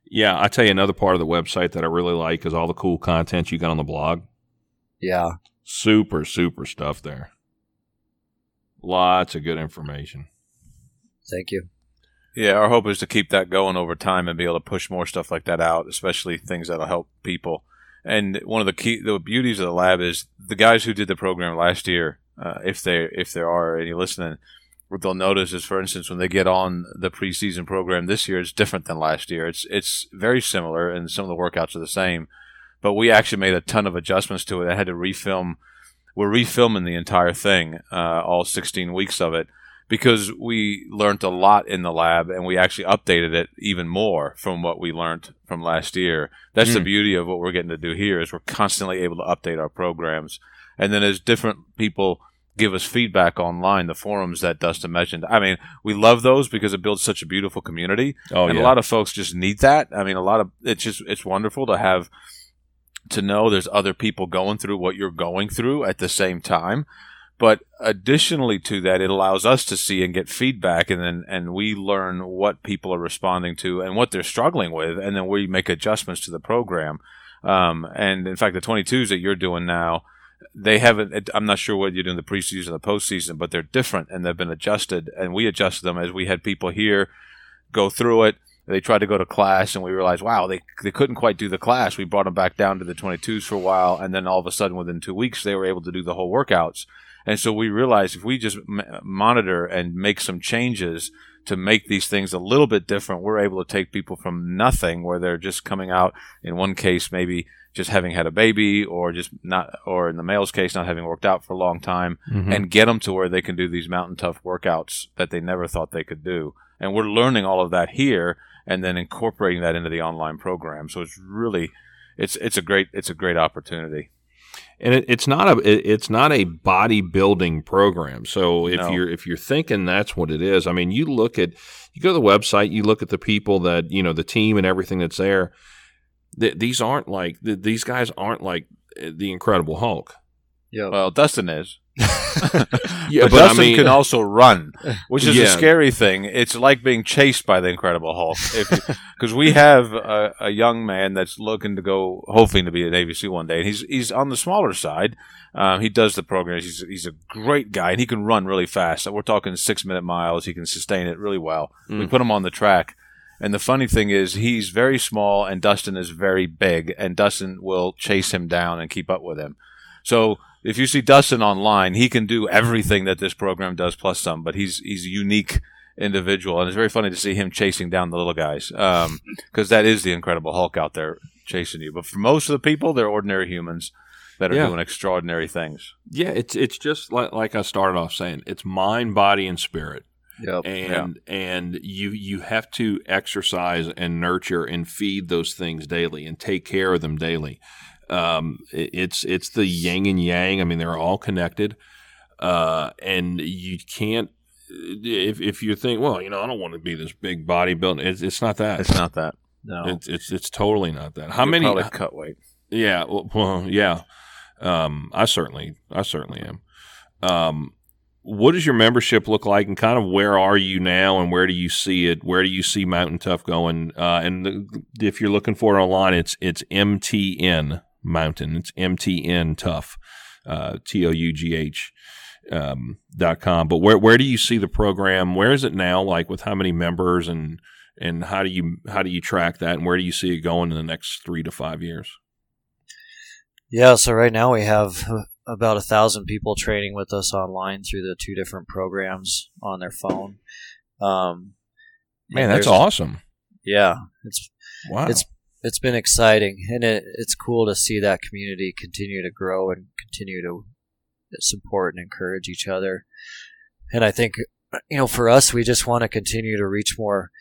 Yeah, I tell you another part of the website that I really like is all the cool content you got on the blog. Yeah. Super, super stuff there. Lots of good information. Thank you. Yeah, our hope is to keep that going over time and be able to push more stuff like that out, especially things that'll help people. And one of the key, the beauties of the lab is the guys who did the program last year. Uh, if they if there are any listening, what they'll notice is, for instance, when they get on the preseason program this year, it's different than last year. It's it's very similar, and some of the workouts are the same, but we actually made a ton of adjustments to it. I had to refilm. We're refilming the entire thing, uh, all 16 weeks of it, because we learned a lot in the lab, and we actually updated it even more from what we learned from last year. That's mm. the hmm. beauty of what we're getting to do here is we're constantly able to update our programs, and then as different people give us feedback online, the forums that Dustin mentioned. I mean, we love those because it builds such a beautiful community. Oh, and yeah. a lot of folks just need that. I mean, a lot of it's just it's wonderful to have to know there's other people going through what you're going through at the same time. But additionally to that, it allows us to see and get feedback, and then and we learn what people are responding to and what they're struggling with, and then we make adjustments to the program. Um, and in fact, the 22s that you're doing now, they haven't. I'm not sure what you do in the preseason or the postseason, but they're different and they've been adjusted. And we adjusted them as we had people here go through it. They tried to go to class, and we realized, wow, they they couldn't quite do the class. We brought them back down to the 22s for a while, and then all of a sudden, within two weeks, they were able to do the whole workouts. And so we realized if we just monitor and make some changes to make these things a little bit different, we're able to take people from nothing, where they're just coming out. In one case, maybe just having had a baby or just not or in the male's case not having worked out for a long time mm-hmm. and get them to where they can do these mountain tough workouts that they never thought they could do and we're learning all of that here and then incorporating that into the online program so it's really it's it's a great it's a great opportunity and it, it's not a it, it's not a bodybuilding program. So if no. you're if you're thinking that's what it is, I mean, you look at you go to the website, you look at the people that you know the team and everything that's there th- these aren't like th- these guys aren't like uh, the Incredible Hulk. Yeah. Well, Dustin is. yeah, but, but Dustin I mean, can also run, which is yeah. a scary thing. It's like being chased by the Incredible Hulk. Because we have a, a, young man that's looking to go, hoping to be a Navy SEAL one day, and he's he's on the smaller side. Um, he does the program. He's he's a great guy, and he can run really fast. we're talking six minute miles. He can sustain it really well. Mm. We put him on the track and the funny thing is, he's very small, and Dustin is very big, and Dustin will chase him down and keep up with him. So if you see Dustin online, he can do everything that this program does plus some, but he's he's a unique individual, and it's very funny to see him chasing down the little guys because um, that is the Incredible Hulk out there chasing you. But for most of the people, they're ordinary humans that are yeah. doing extraordinary things. Yeah, it's it's just like, like I started off saying, it's mind, body, and spirit. Yep. And yeah. and you you have to exercise and nurture and feed those things daily and take care of them daily. Um, it, it's it's the yin and yang. I mean, they're all connected, uh, and you can't. If if you think, well, you know, I don't want to be this big bodybuilding, it's, it's not that. It's not that. No, It's it's it's totally not that. How You're many? probably cut weight? Yeah, well, well, yeah. Um, I certainly, I certainly am. Um, what does your membership look like, and kind of where are you now, and where do you see it? Where do you see Mountain Tough going? Uh, and the, if you're looking for it online, it's it's MTN Mountain. It's MTN Tough, uh, T O U G H. Um, dot com. But where where do you see the program? Where is it now? Like with how many members and and how do you how do you track that? And where do you see it going in the next three to five years? Yeah, so right now we have about a thousand people training with us online through the two different programs on their phone. Um, Man, that's awesome. Yeah, it's Wow. It's- it's been exciting, and it, it's cool to see that community continue to grow and continue to support and encourage each other. And I think you know, for us, we just want to continue to reach more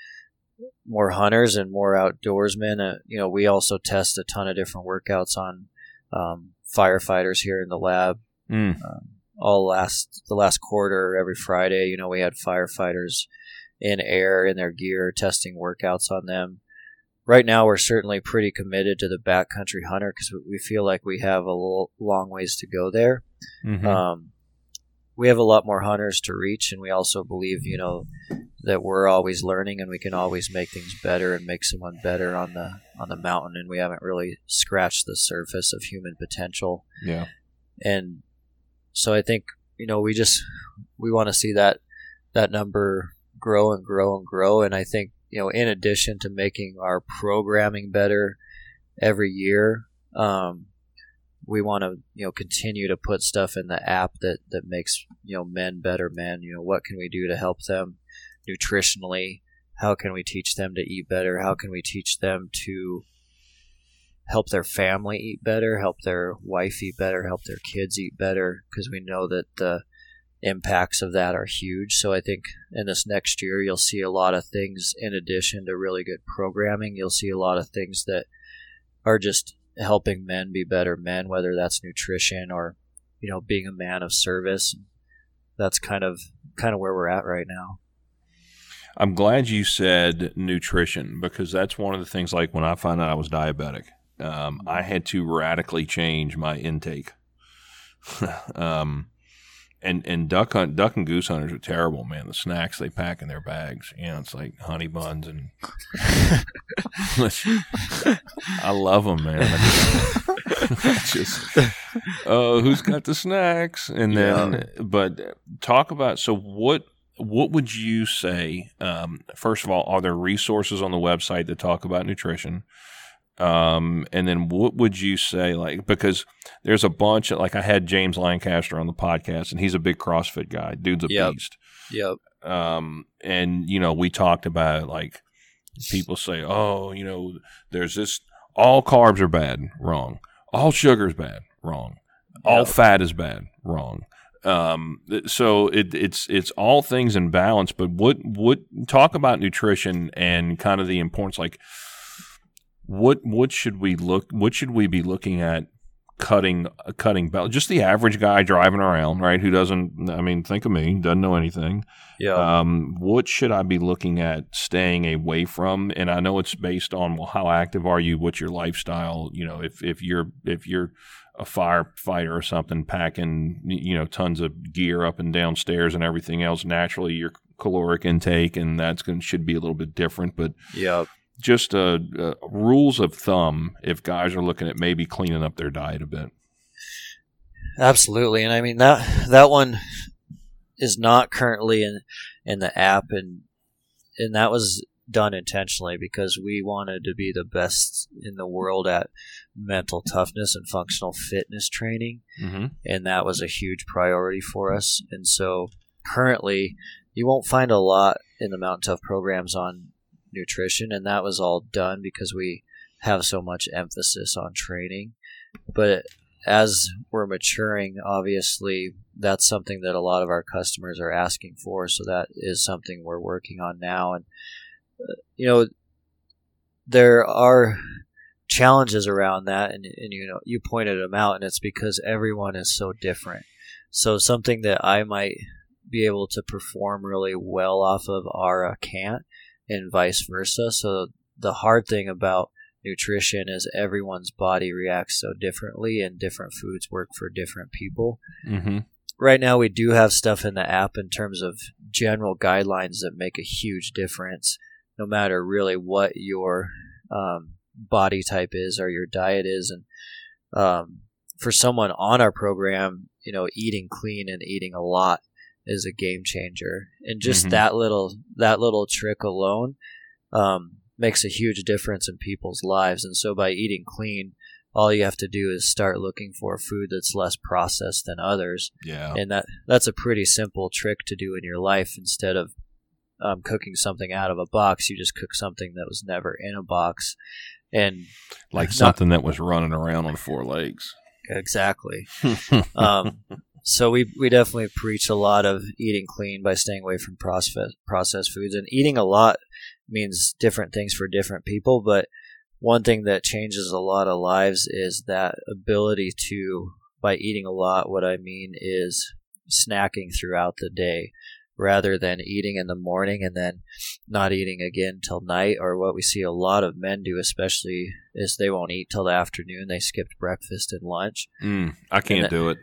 more hunters and more outdoorsmen. Uh, you know, we also test a ton of different workouts on um, firefighters here in the lab. Mm. All last the last quarter, every Friday, you know, we had firefighters in air in their gear testing workouts on them. Right now, we're certainly pretty committed to the backcountry hunter because we feel like we have a long ways to go there. Mhm. Um, we have a lot more hunters to reach, and we also believe, you know, that we're always learning and we can always make things better and make someone better on the on the mountain. And we haven't really scratched the surface of human potential. yeah. And so I think you know we just we want to see that that number grow and grow and grow. And I think you know, in addition to making our programming better every year, um, we want to you know continue to put stuff in the app that that makes you know men better men. You know, what can we do to help them nutritionally? How can we teach them to eat better? How can we teach them to help their family eat better, help their wife eat better, help their kids eat better? Because we know that the impacts of that are huge. So I think in this next year, you'll see a lot of things in addition to really good programming. You'll see a lot of things that are just helping men be better men, whether that's nutrition or you know being a man of service. That's kind of kind of where we're at right now. I'm glad you said nutrition because that's one of the things. Like when I found out I was diabetic, um, I had to radically change my intake. um, and and duck hunt, duck and goose hunters are terrible, man. The snacks they pack in their bags, you know, it's like honey buns and. I love them, man. Just, oh, who's got the snacks? And then, but talk about so what what would you say? Um, first of all, are there resources on the website that talk about nutrition? Um, and then what would you say? Like, because there's a bunch of, like, I had James Lancaster on the podcast, and he's a big CrossFit guy. Dude's a Yep. beast. Yep. Um, and you know, we talked about like people say, oh, you know, there's this. All carbs are bad. Wrong. All sugar is bad. Wrong. All Yep. fat is bad. Wrong. Um, so it, it's it's all things in balance. But what what talk about nutrition and kind of the importance, like what what should we look? What should we be looking at? Cutting, cutting belt. Just the average guy driving around, right? Who doesn't? I mean, think of me. Doesn't know anything. Yeah. Um, what should I be looking at staying away from? And I know it's based on well, how active are you? What's your lifestyle? You know, if if you're if you're a firefighter or something, packing you know tons of gear up and down stairs and everything else, naturally your caloric intake and that's going should be a little bit different. But yep. Just uh, uh, rules of thumb if guys are looking at maybe cleaning up their diet a bit. Absolutely, and I mean that that one is not currently in in the app, and and that was done intentionally because we wanted to be the best in the world at mental toughness and functional fitness training, Mm-hmm. and that was a huge priority for us. And so currently, you won't find a lot in the Mountain Tough programs on nutrition, and that was all done because we have so much emphasis on training. But as we're maturing, obviously, that's something that a lot of our customers are asking for. So that is something we're working on now. And, uh, you know, there are challenges around that, and, and you know you pointed them out, and it's because everyone is so different. So something that I might be able to perform really well off of, Ara can't, and vice versa. So the hard thing about nutrition is everyone's body reacts so differently, and different foods work for different people. Mm-hmm. Right now, we do have stuff in the app in terms of general guidelines that make a huge difference, no matter really what your um, body type is or your diet is. And um, for someone on our program, you know, eating clean and eating a lot is a game changer. And just Mhm. that little that little trick alone um, makes a huge difference in people's lives. And so by eating clean, all you have to do is start looking for food that's less processed than others Yeah. and that that's a pretty simple trick to do in your life instead of um, cooking something out of a box you just cook something that was never in a box and like not- something that was running around on four legs. exactly um, so we, we definitely preach a lot of eating clean by staying away from processed processed foods and eating a lot means different things for different people but one thing that changes a lot of lives is that ability to by eating a lot what i mean is snacking throughout the day rather than eating in the morning and then not eating again till night or what we see a lot of men do especially is they won't eat till the afternoon they skipped breakfast and lunch Mm, I can't that- do it.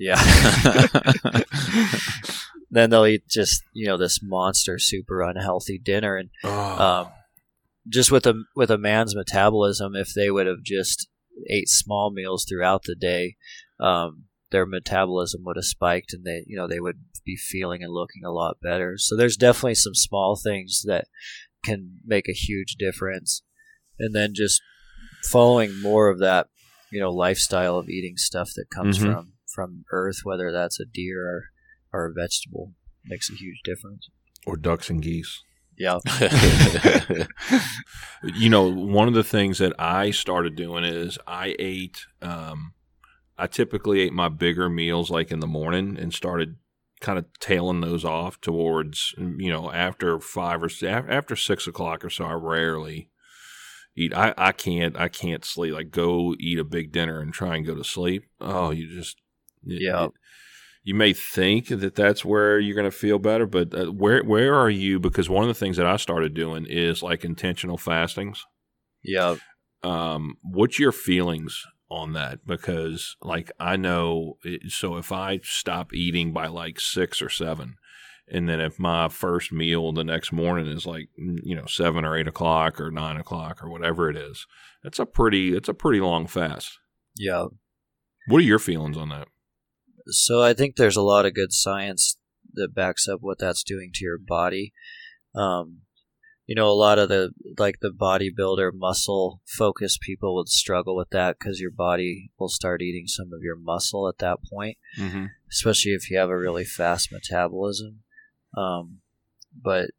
Yeah then they'll eat just you know this monster super unhealthy dinner and Oh. um, just with a with a man's metabolism if they would have just ate small meals throughout the day um, their metabolism would have spiked and they you know they would be feeling and looking a lot better so there's definitely some small things that can make a huge difference and then just following more of that you know lifestyle of eating stuff that comes Mhm. from from earth whether that's a deer or, or a vegetable makes a huge difference or ducks and geese. yeah you know, one of the things that I started doing is I ate. Um, I typically ate my bigger meals like in the morning and started kind of tailing those off towards you know after five or after six o'clock or so. I rarely eat. I I can't I can't sleep. Like go eat a big dinner and try and go to sleep. Oh, you just it- Yeah. you may think that that's where you're going to feel better, but uh, where where are you? Because one of the things that I started doing is like intentional fastings. yeah Um, what's your feelings on that? Because like I know, it, so if I stop eating by like six or seven, and then if my first meal the next morning is like you know seven or eight o'clock or nine o'clock or whatever it is, that's a pretty it's a pretty long fast. yeah What are your feelings on that? So I think there's a lot of good science that backs up what that's doing to your body. Um, you know, a lot of the like the bodybuilder muscle focused people would struggle with that because your body will start eating some of your muscle at that point, Mm-hmm. especially if you have a really fast metabolism. Um, but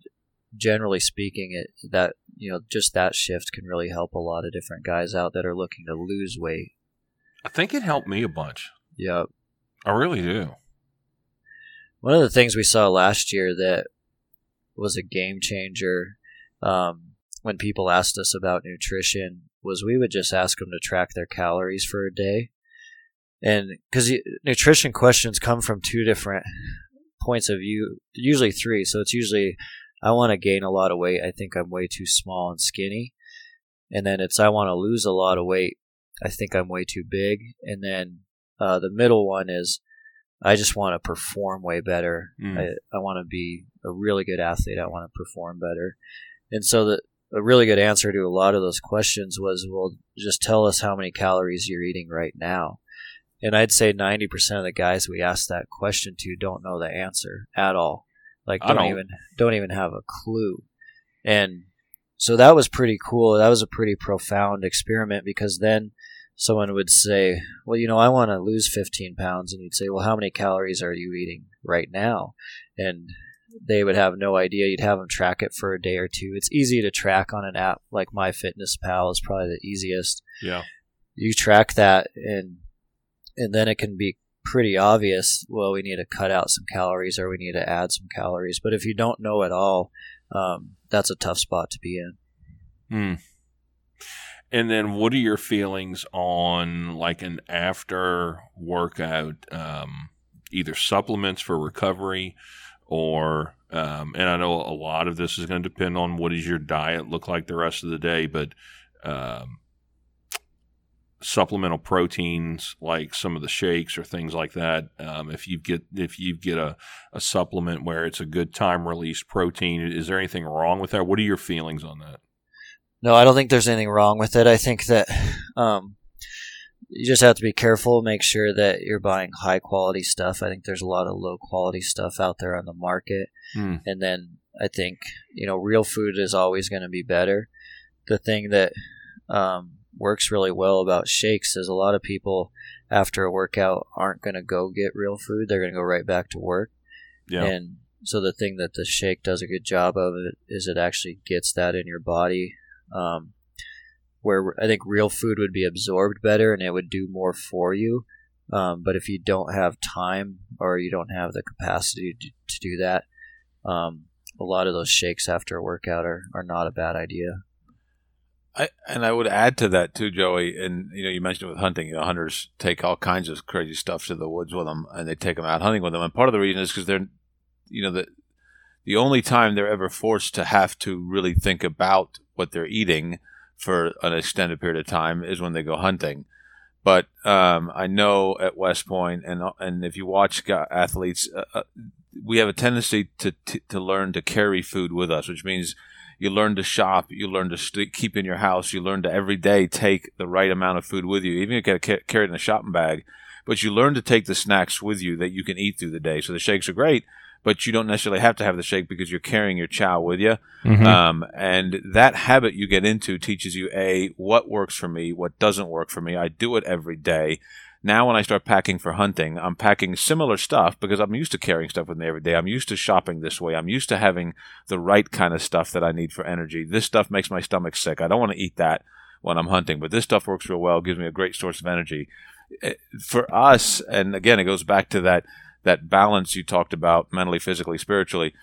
generally speaking, it that you know just that shift can really help a lot of different guys out that are looking to lose weight. I think it helped me a bunch. Yeah, I really do. One of the things we saw last year that was a game changer um, when people asked us about nutrition was we would just ask them to track their calories for a day. And because nutrition questions come from two different points of view, usually three. So it's usually, I want to gain a lot of weight. I think I'm way too small and skinny. And then it's, I want to lose a lot of weight. I think I'm way too big. And then uh, the middle one is, I just want to perform way better. Mm. I, I want to be a really good athlete. I want to perform better. And so the a really good answer to a lot of those questions was, well, just tell us how many calories you're eating right now. And I'd say 90% of the guys we asked that question to don't know the answer at all. Like don't, don't. even don't even have a clue. And so that was pretty cool. That was a pretty profound experiment because then someone would say, "Well, you know, I want to lose 15 pounds," and you'd say, "Well, how many calories are you eating right now?" And they would have no idea. You'd have them track it for a day or two. It's easy to track on an app like MyFitnessPal is probably the easiest. Yeah. You track that, and and then it can be pretty obvious. Well, we need to cut out some calories, or we need to add some calories. But if you don't know at all, um, that's a tough spot to be in. Mm. And then, what are your feelings on like an after workout, um, either supplements for recovery, or um, and I know a lot of this is going to depend on what does your diet look like the rest of the day, but um, supplemental proteins like some of the shakes or things like that. Um, if you get if you get a, a supplement where it's a good time release protein, is there anything wrong with that? What are your feelings on that? No, I don't think there's anything wrong with it. I think that um, you just have to be careful, make sure that you're buying high quality stuff. I think there's a lot of low quality stuff out there on the market. Mm. And then I think, you know, real food is always going to be better. The thing that um, works really well about shakes is a lot of people after a workout aren't going to go get real food. They're going to go right back to work. Yeah. And so the thing that the shake does a good job of it is it actually gets that in your body. Um, where I think real food would be absorbed better and it would do more for you. Um, but if you don't have time or you don't have the capacity to, to do that, um, a lot of those shakes after a workout are, are not a bad idea. I, and I would add to that too, Joey. And you know, you mentioned with hunting, you know, hunters take all kinds of crazy stuff to the woods with them, and they take them out hunting with them. And part of the reason is because they're, you know, the the only time they're ever forced to have to really think about what they're eating for an extended period of time is when they go hunting. But um, I know at West Point, and and if you watch athletes, uh, uh, we have a tendency to, to, to learn to carry food with us, which means you learn to shop, you learn to st- keep in your house, you learn to every day take the right amount of food with you. Even if you get carry it in a shopping bag, but you learn to take the snacks with you that you can eat through the day. So the shakes are great, but you don't necessarily have to have the shake because you're carrying your chow with you. Mm-hmm. Um, and that habit you get into teaches you a what works for me, what doesn't work for me. I do it every day. Now, when I start packing for hunting, I'm packing similar stuff because I'm used to carrying stuff with me every day. I'm used to shopping this way. I'm used to having the right kind of stuff that I need for energy. This stuff makes my stomach sick. I don't want to eat that when I'm hunting, but this stuff works real well, gives me a great source of energy. Eh, for us, and again, it goes back to that that balance you talked about mentally, physically, spiritually.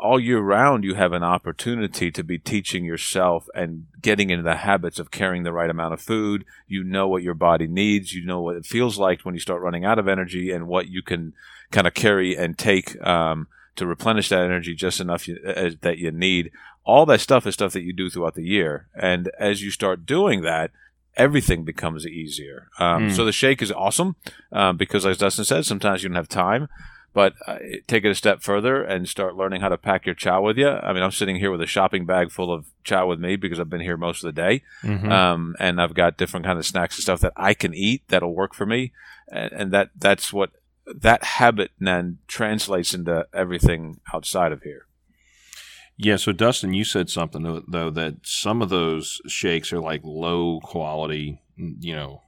All year round, you have an opportunity to be teaching yourself and getting into the habits of carrying the right amount of food. You know what your body needs. You know what it feels like when you start running out of energy and what you can kind of carry and take um, to replenish that energy just enough you, uh, that you need. All that stuff is stuff that you do throughout the year. And as you start doing that, everything becomes easier. Um, mm. So the shake is awesome um, because, as Dustin said, sometimes you don't have time. But uh, take it a step further and start learning how to pack your chow with you. I mean, I'm sitting here with a shopping bag full of chow with me because I've been here most of the day, mm-hmm. um, and I've got different kind of snacks and stuff that I can eat that'll work for me, and, and that that's what that habit then translates into everything outside of here. Yeah, so Dustin, you said something though that some of those shakes are like low quality. You know,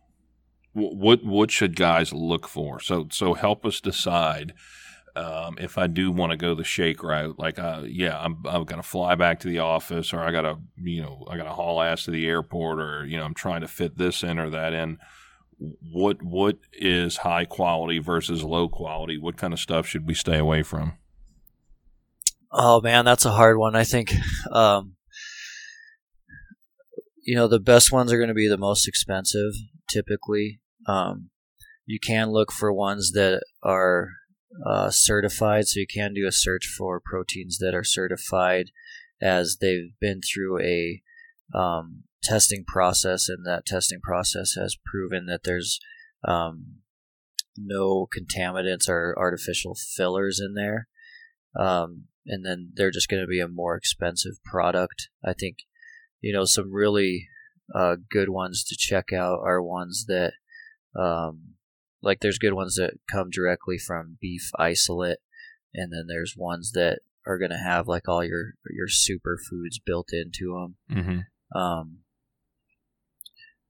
what what should guys look for? So so help us decide um, if I do want to go the shake route. Like, uh, yeah, I'm I've got to fly back to the office, or I got to you know I got to haul ass to the airport, or you know I'm trying to fit this in or that in. What what is high quality versus low quality? What kind of stuff should we stay away from? Oh man, that's a hard one. I think, um, you know, the best ones are going to be the most expensive. Typically, um, you can look for ones that are uh, certified, so you can do a search for proteins that are certified as they've been through a um, testing process, and that testing process has proven that there's um, no contaminants or artificial fillers in there. Um, and then they're just going to be a more expensive product. I think, you know, some really uh, good ones to check out are ones that, um, like, there's good ones that come directly from beef isolate, and then there's ones that are going to have like all your your superfoods built into them. Mm-hmm. Um,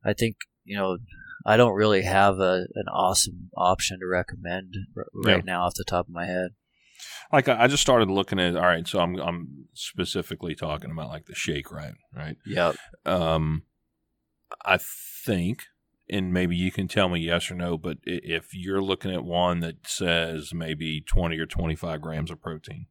I think you know I don't really have a an awesome option to recommend r- right yeah. now off the top of my head like I just started looking at all right, so I'm I'm specifically talking about like the shake right, right? Yeah. Um I think and maybe you can tell me yes or no, but if you're looking at one that says maybe 20 or 25 grams of protein,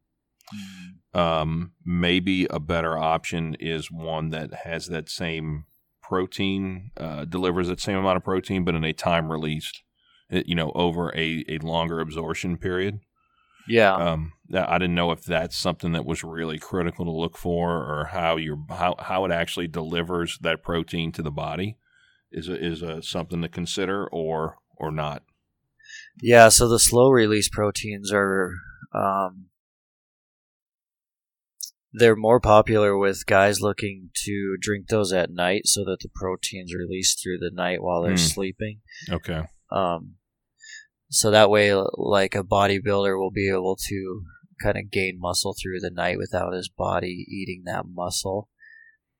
mm. um, maybe a better option is one that has that same protein uh, delivers that same amount of protein, but in a time released, you know, over a, a longer absorption period. Yeah. Um, I didn't know if that's something that was really critical to look for, or how your how how it actually delivers that protein to the body is a, is a, something to consider, or or not. Yeah. So the slow release proteins are. Um, they're more popular with guys looking to drink those at night so that the protein's released through the night while they're mm. sleeping. Okay. Um, so that way, like a bodybuilder will be able to kind of gain muscle through the night without his body eating that muscle.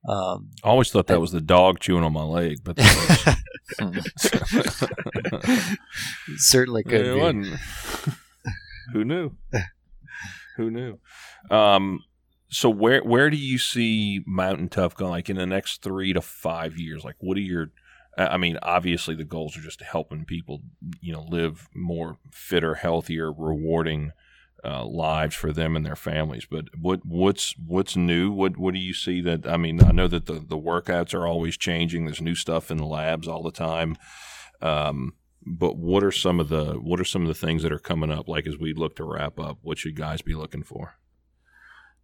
Um, I always thought that was the dog chewing on my leg, but certainly could yeah, be. Who knew? Who knew? Um, so where where do you see Mountain Tough going? Like in the next three to five years? Like what are your I mean, obviously the goals are just helping people, you know, live more fitter, healthier, rewarding uh, lives for them and their families. But what what's what's new? What what do you see that? I mean, I know that the the workouts are always changing. There's new stuff in the labs all the time. Um, but what are some of the what are some of the things that are coming up? Like as we look to wrap up, what should guys be looking for?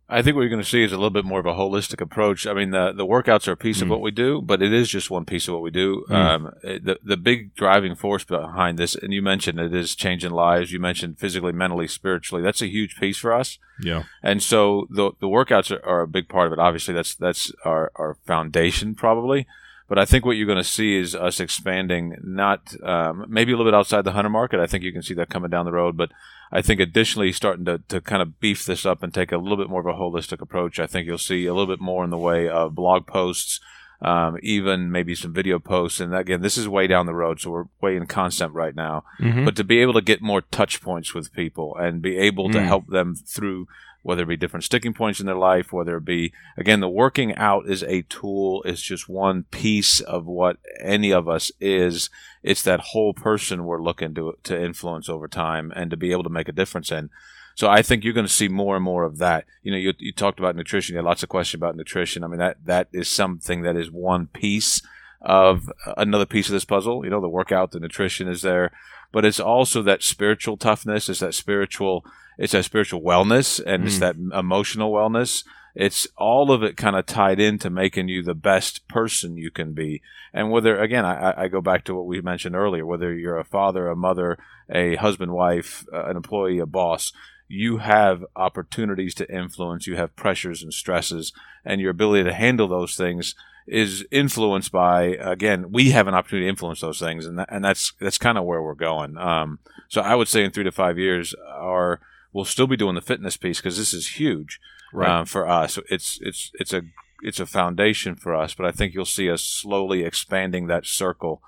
I think what you're going to see is a little bit more of a holistic approach. I mean, the the workouts are a piece mm. of what we do, but it is just one piece of what we do. Mm. Um, the the big driving force behind this, and you mentioned it is changing lives. You mentioned physically, mentally, spiritually. That's a huge piece for us. Yeah. And so the the workouts are, are a big part of it. Obviously, that's that's our our foundation probably. But I think what you're going to see is us expanding, not um, maybe a little bit outside the hunter market. I think you can see that coming down the road, but I think additionally starting to, to kind of beef this up and take a little bit more of a holistic approach. I think you'll see a little bit more in the way of blog posts, um, even maybe some video posts. And again, this is way down the road, so we're way in concept right now. Mm-hmm. But to be able to get more touch points with people and be able to mm. help them through whether it be different sticking points in their life, whether it be, again, the working out is a tool, it's just one piece of what any of us is. It's that whole person we're looking to, to influence over time and to be able to make a difference in. So I think you're going to see more and more of that. You know, you, you talked about nutrition. You had lots of questions about nutrition. I mean, that that is something that is one piece of uh, another piece of this puzzle. You know, the workout, the nutrition is there, but it's also that spiritual toughness. It's that spiritual it's that spiritual wellness and mm. it's that emotional wellness. It's all of it kind of tied into making you the best person you can be. And whether, again, I, I go back to what we mentioned earlier, whether you're a father, a mother, a husband, wife, uh, an employee, a boss, you have opportunities to influence, you have pressures and stresses, and your ability to handle those things is influenced by again we have an opportunity to influence those things and that, and that's that's kind of where we're going um, so I would say in three to five years our we'll still be doing the fitness piece because this is huge right. um, for us. It's it's it's a it's a foundation for us, but I think you'll see us slowly expanding that circle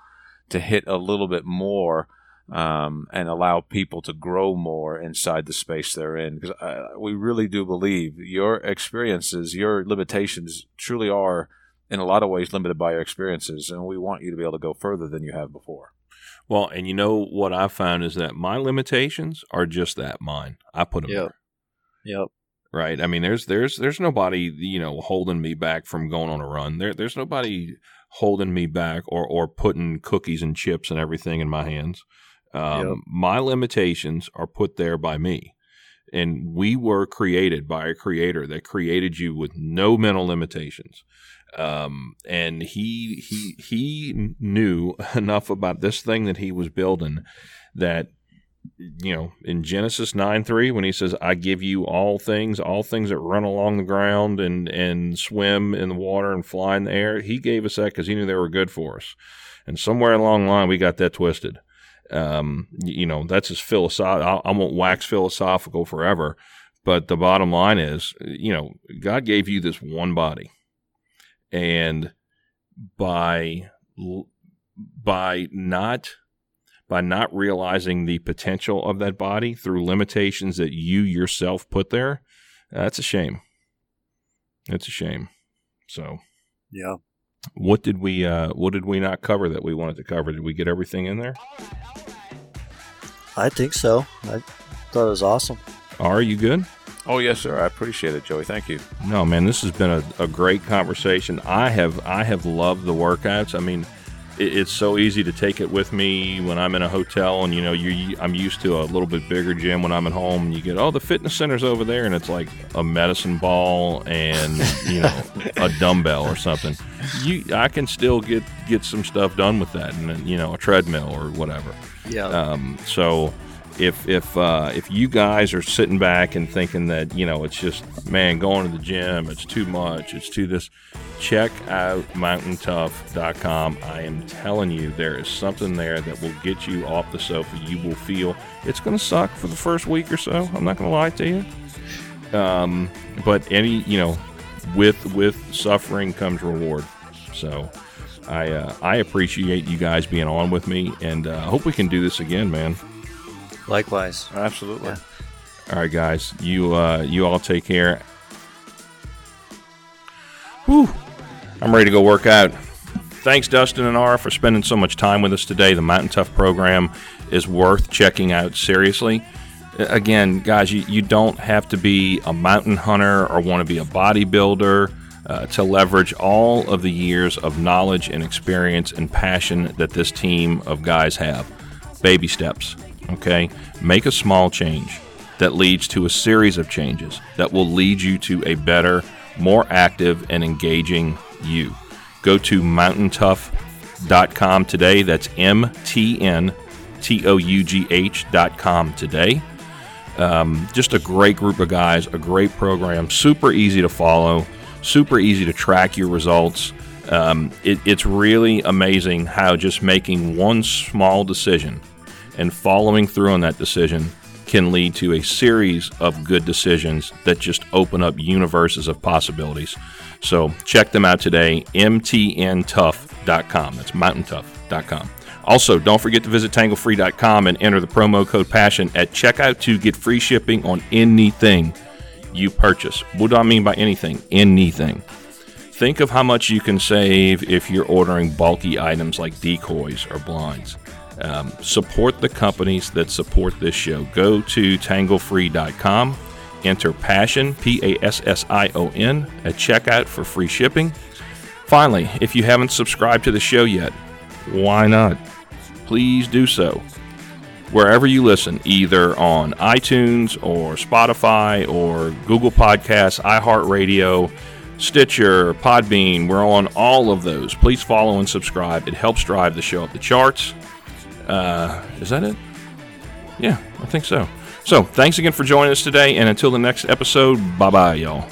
to hit a little bit more um, and allow people to grow more inside the space they're in. Because uh, we really do believe your experiences, your limitations, truly are in a lot of ways limited by your experiences, and we want you to be able to go further than you have before. Well, and you know what I've found is that my limitations are just that mine. I put them yep. there. Yep. Right. I mean, there's there's there's nobody you know holding me back from going on a run. There there's nobody holding me back or or putting cookies and chips and everything in my hands. Um, yep. My limitations are put there by me, and we were created by a creator that created you with no mental limitations um, and he he he knew enough about this thing that he was building that you know in Genesis nine three when he says I give you all things all things that run along the ground and and swim in the water and fly in the air he gave us that because he knew they were good for us. And somewhere along the line we got that twisted. Um, you know that's as philosophical I won't wax philosophical forever but the bottom line is you know God gave you this one body and by by not by not realizing the potential of that body through limitations that you yourself put there, that's a shame. that's a shame. So, yeah. What did we uh, what did we not cover that we wanted to cover? Did we get everything in there? I think so. I thought it was awesome. Are you good? Oh yes, sir. I appreciate it, Joey. Thank you. No, man, this has been a, a great conversation. I have I have loved the workouts. I mean, it, it's so easy to take it with me when I'm in a hotel, and you know, you I'm used to a little bit bigger gym when I'm at home. And you get, oh, the fitness center's over there, and it's like a medicine ball and you know a dumbbell or something. You, I can still get get some stuff done with that, and you know, a treadmill or whatever. Yeah. Um, so if if uh, if you guys are sitting back and thinking that you know it's just man going to the gym it's too much it's too this check out mountaintough.com i am telling you there is something there that will get you off the sofa. You will feel it's going to suck for the first week or so i'm not going to lie to you. Um, but any you know with with suffering comes reward. So I, uh, I appreciate you guys being on with me, and uh, I hope we can do this again, man. Likewise. Absolutely. Yeah. All right, guys. You uh, you all take care. Whew. I'm ready to go work out. Thanks, Dustin and Ara, for spending so much time with us today. The Mountain Tough program is worth checking out seriously. Again, guys, you, you don't have to be a mountain hunter or want to be a bodybuilder uh, to leverage all of the years of knowledge and experience and passion that this team of guys have. Baby steps, okay? Make a small change that leads to a series of changes that will lead you to a better, more active, and engaging you. Go to mountaintough.com today. That's M T N T O U G H.com today. Um, just a great group of guys, a great program, super easy to follow, super easy to track your results. Um, it, it's really amazing how just making one small decision and following through on that decision can lead to a series of good decisions that just open up universes of possibilities. So check them out today, mtntough.com. That's mountaintough.com. Also, don't forget to visit tanglefree.com and enter the promo code PASSION at checkout to get free shipping on anything you purchase. What do I mean by anything? Anything. Think of how much you can save if you're ordering bulky items like decoys or blinds. Um, support the companies that support this show. Go to tanglefree.com, enter PASSION, P A S S I O N, at checkout for free shipping. Finally, if you haven't subscribed to the show yet, why not? Please do so. Wherever you listen, either on iTunes or Spotify or Google Podcasts, iHeartRadio, Stitcher, Podbean, we're on all of those. Please follow and subscribe. It helps drive the show up the charts. Uh, is that it? Yeah, I think so. So, thanks again for joining us today, and until the next episode, bye bye, y'all.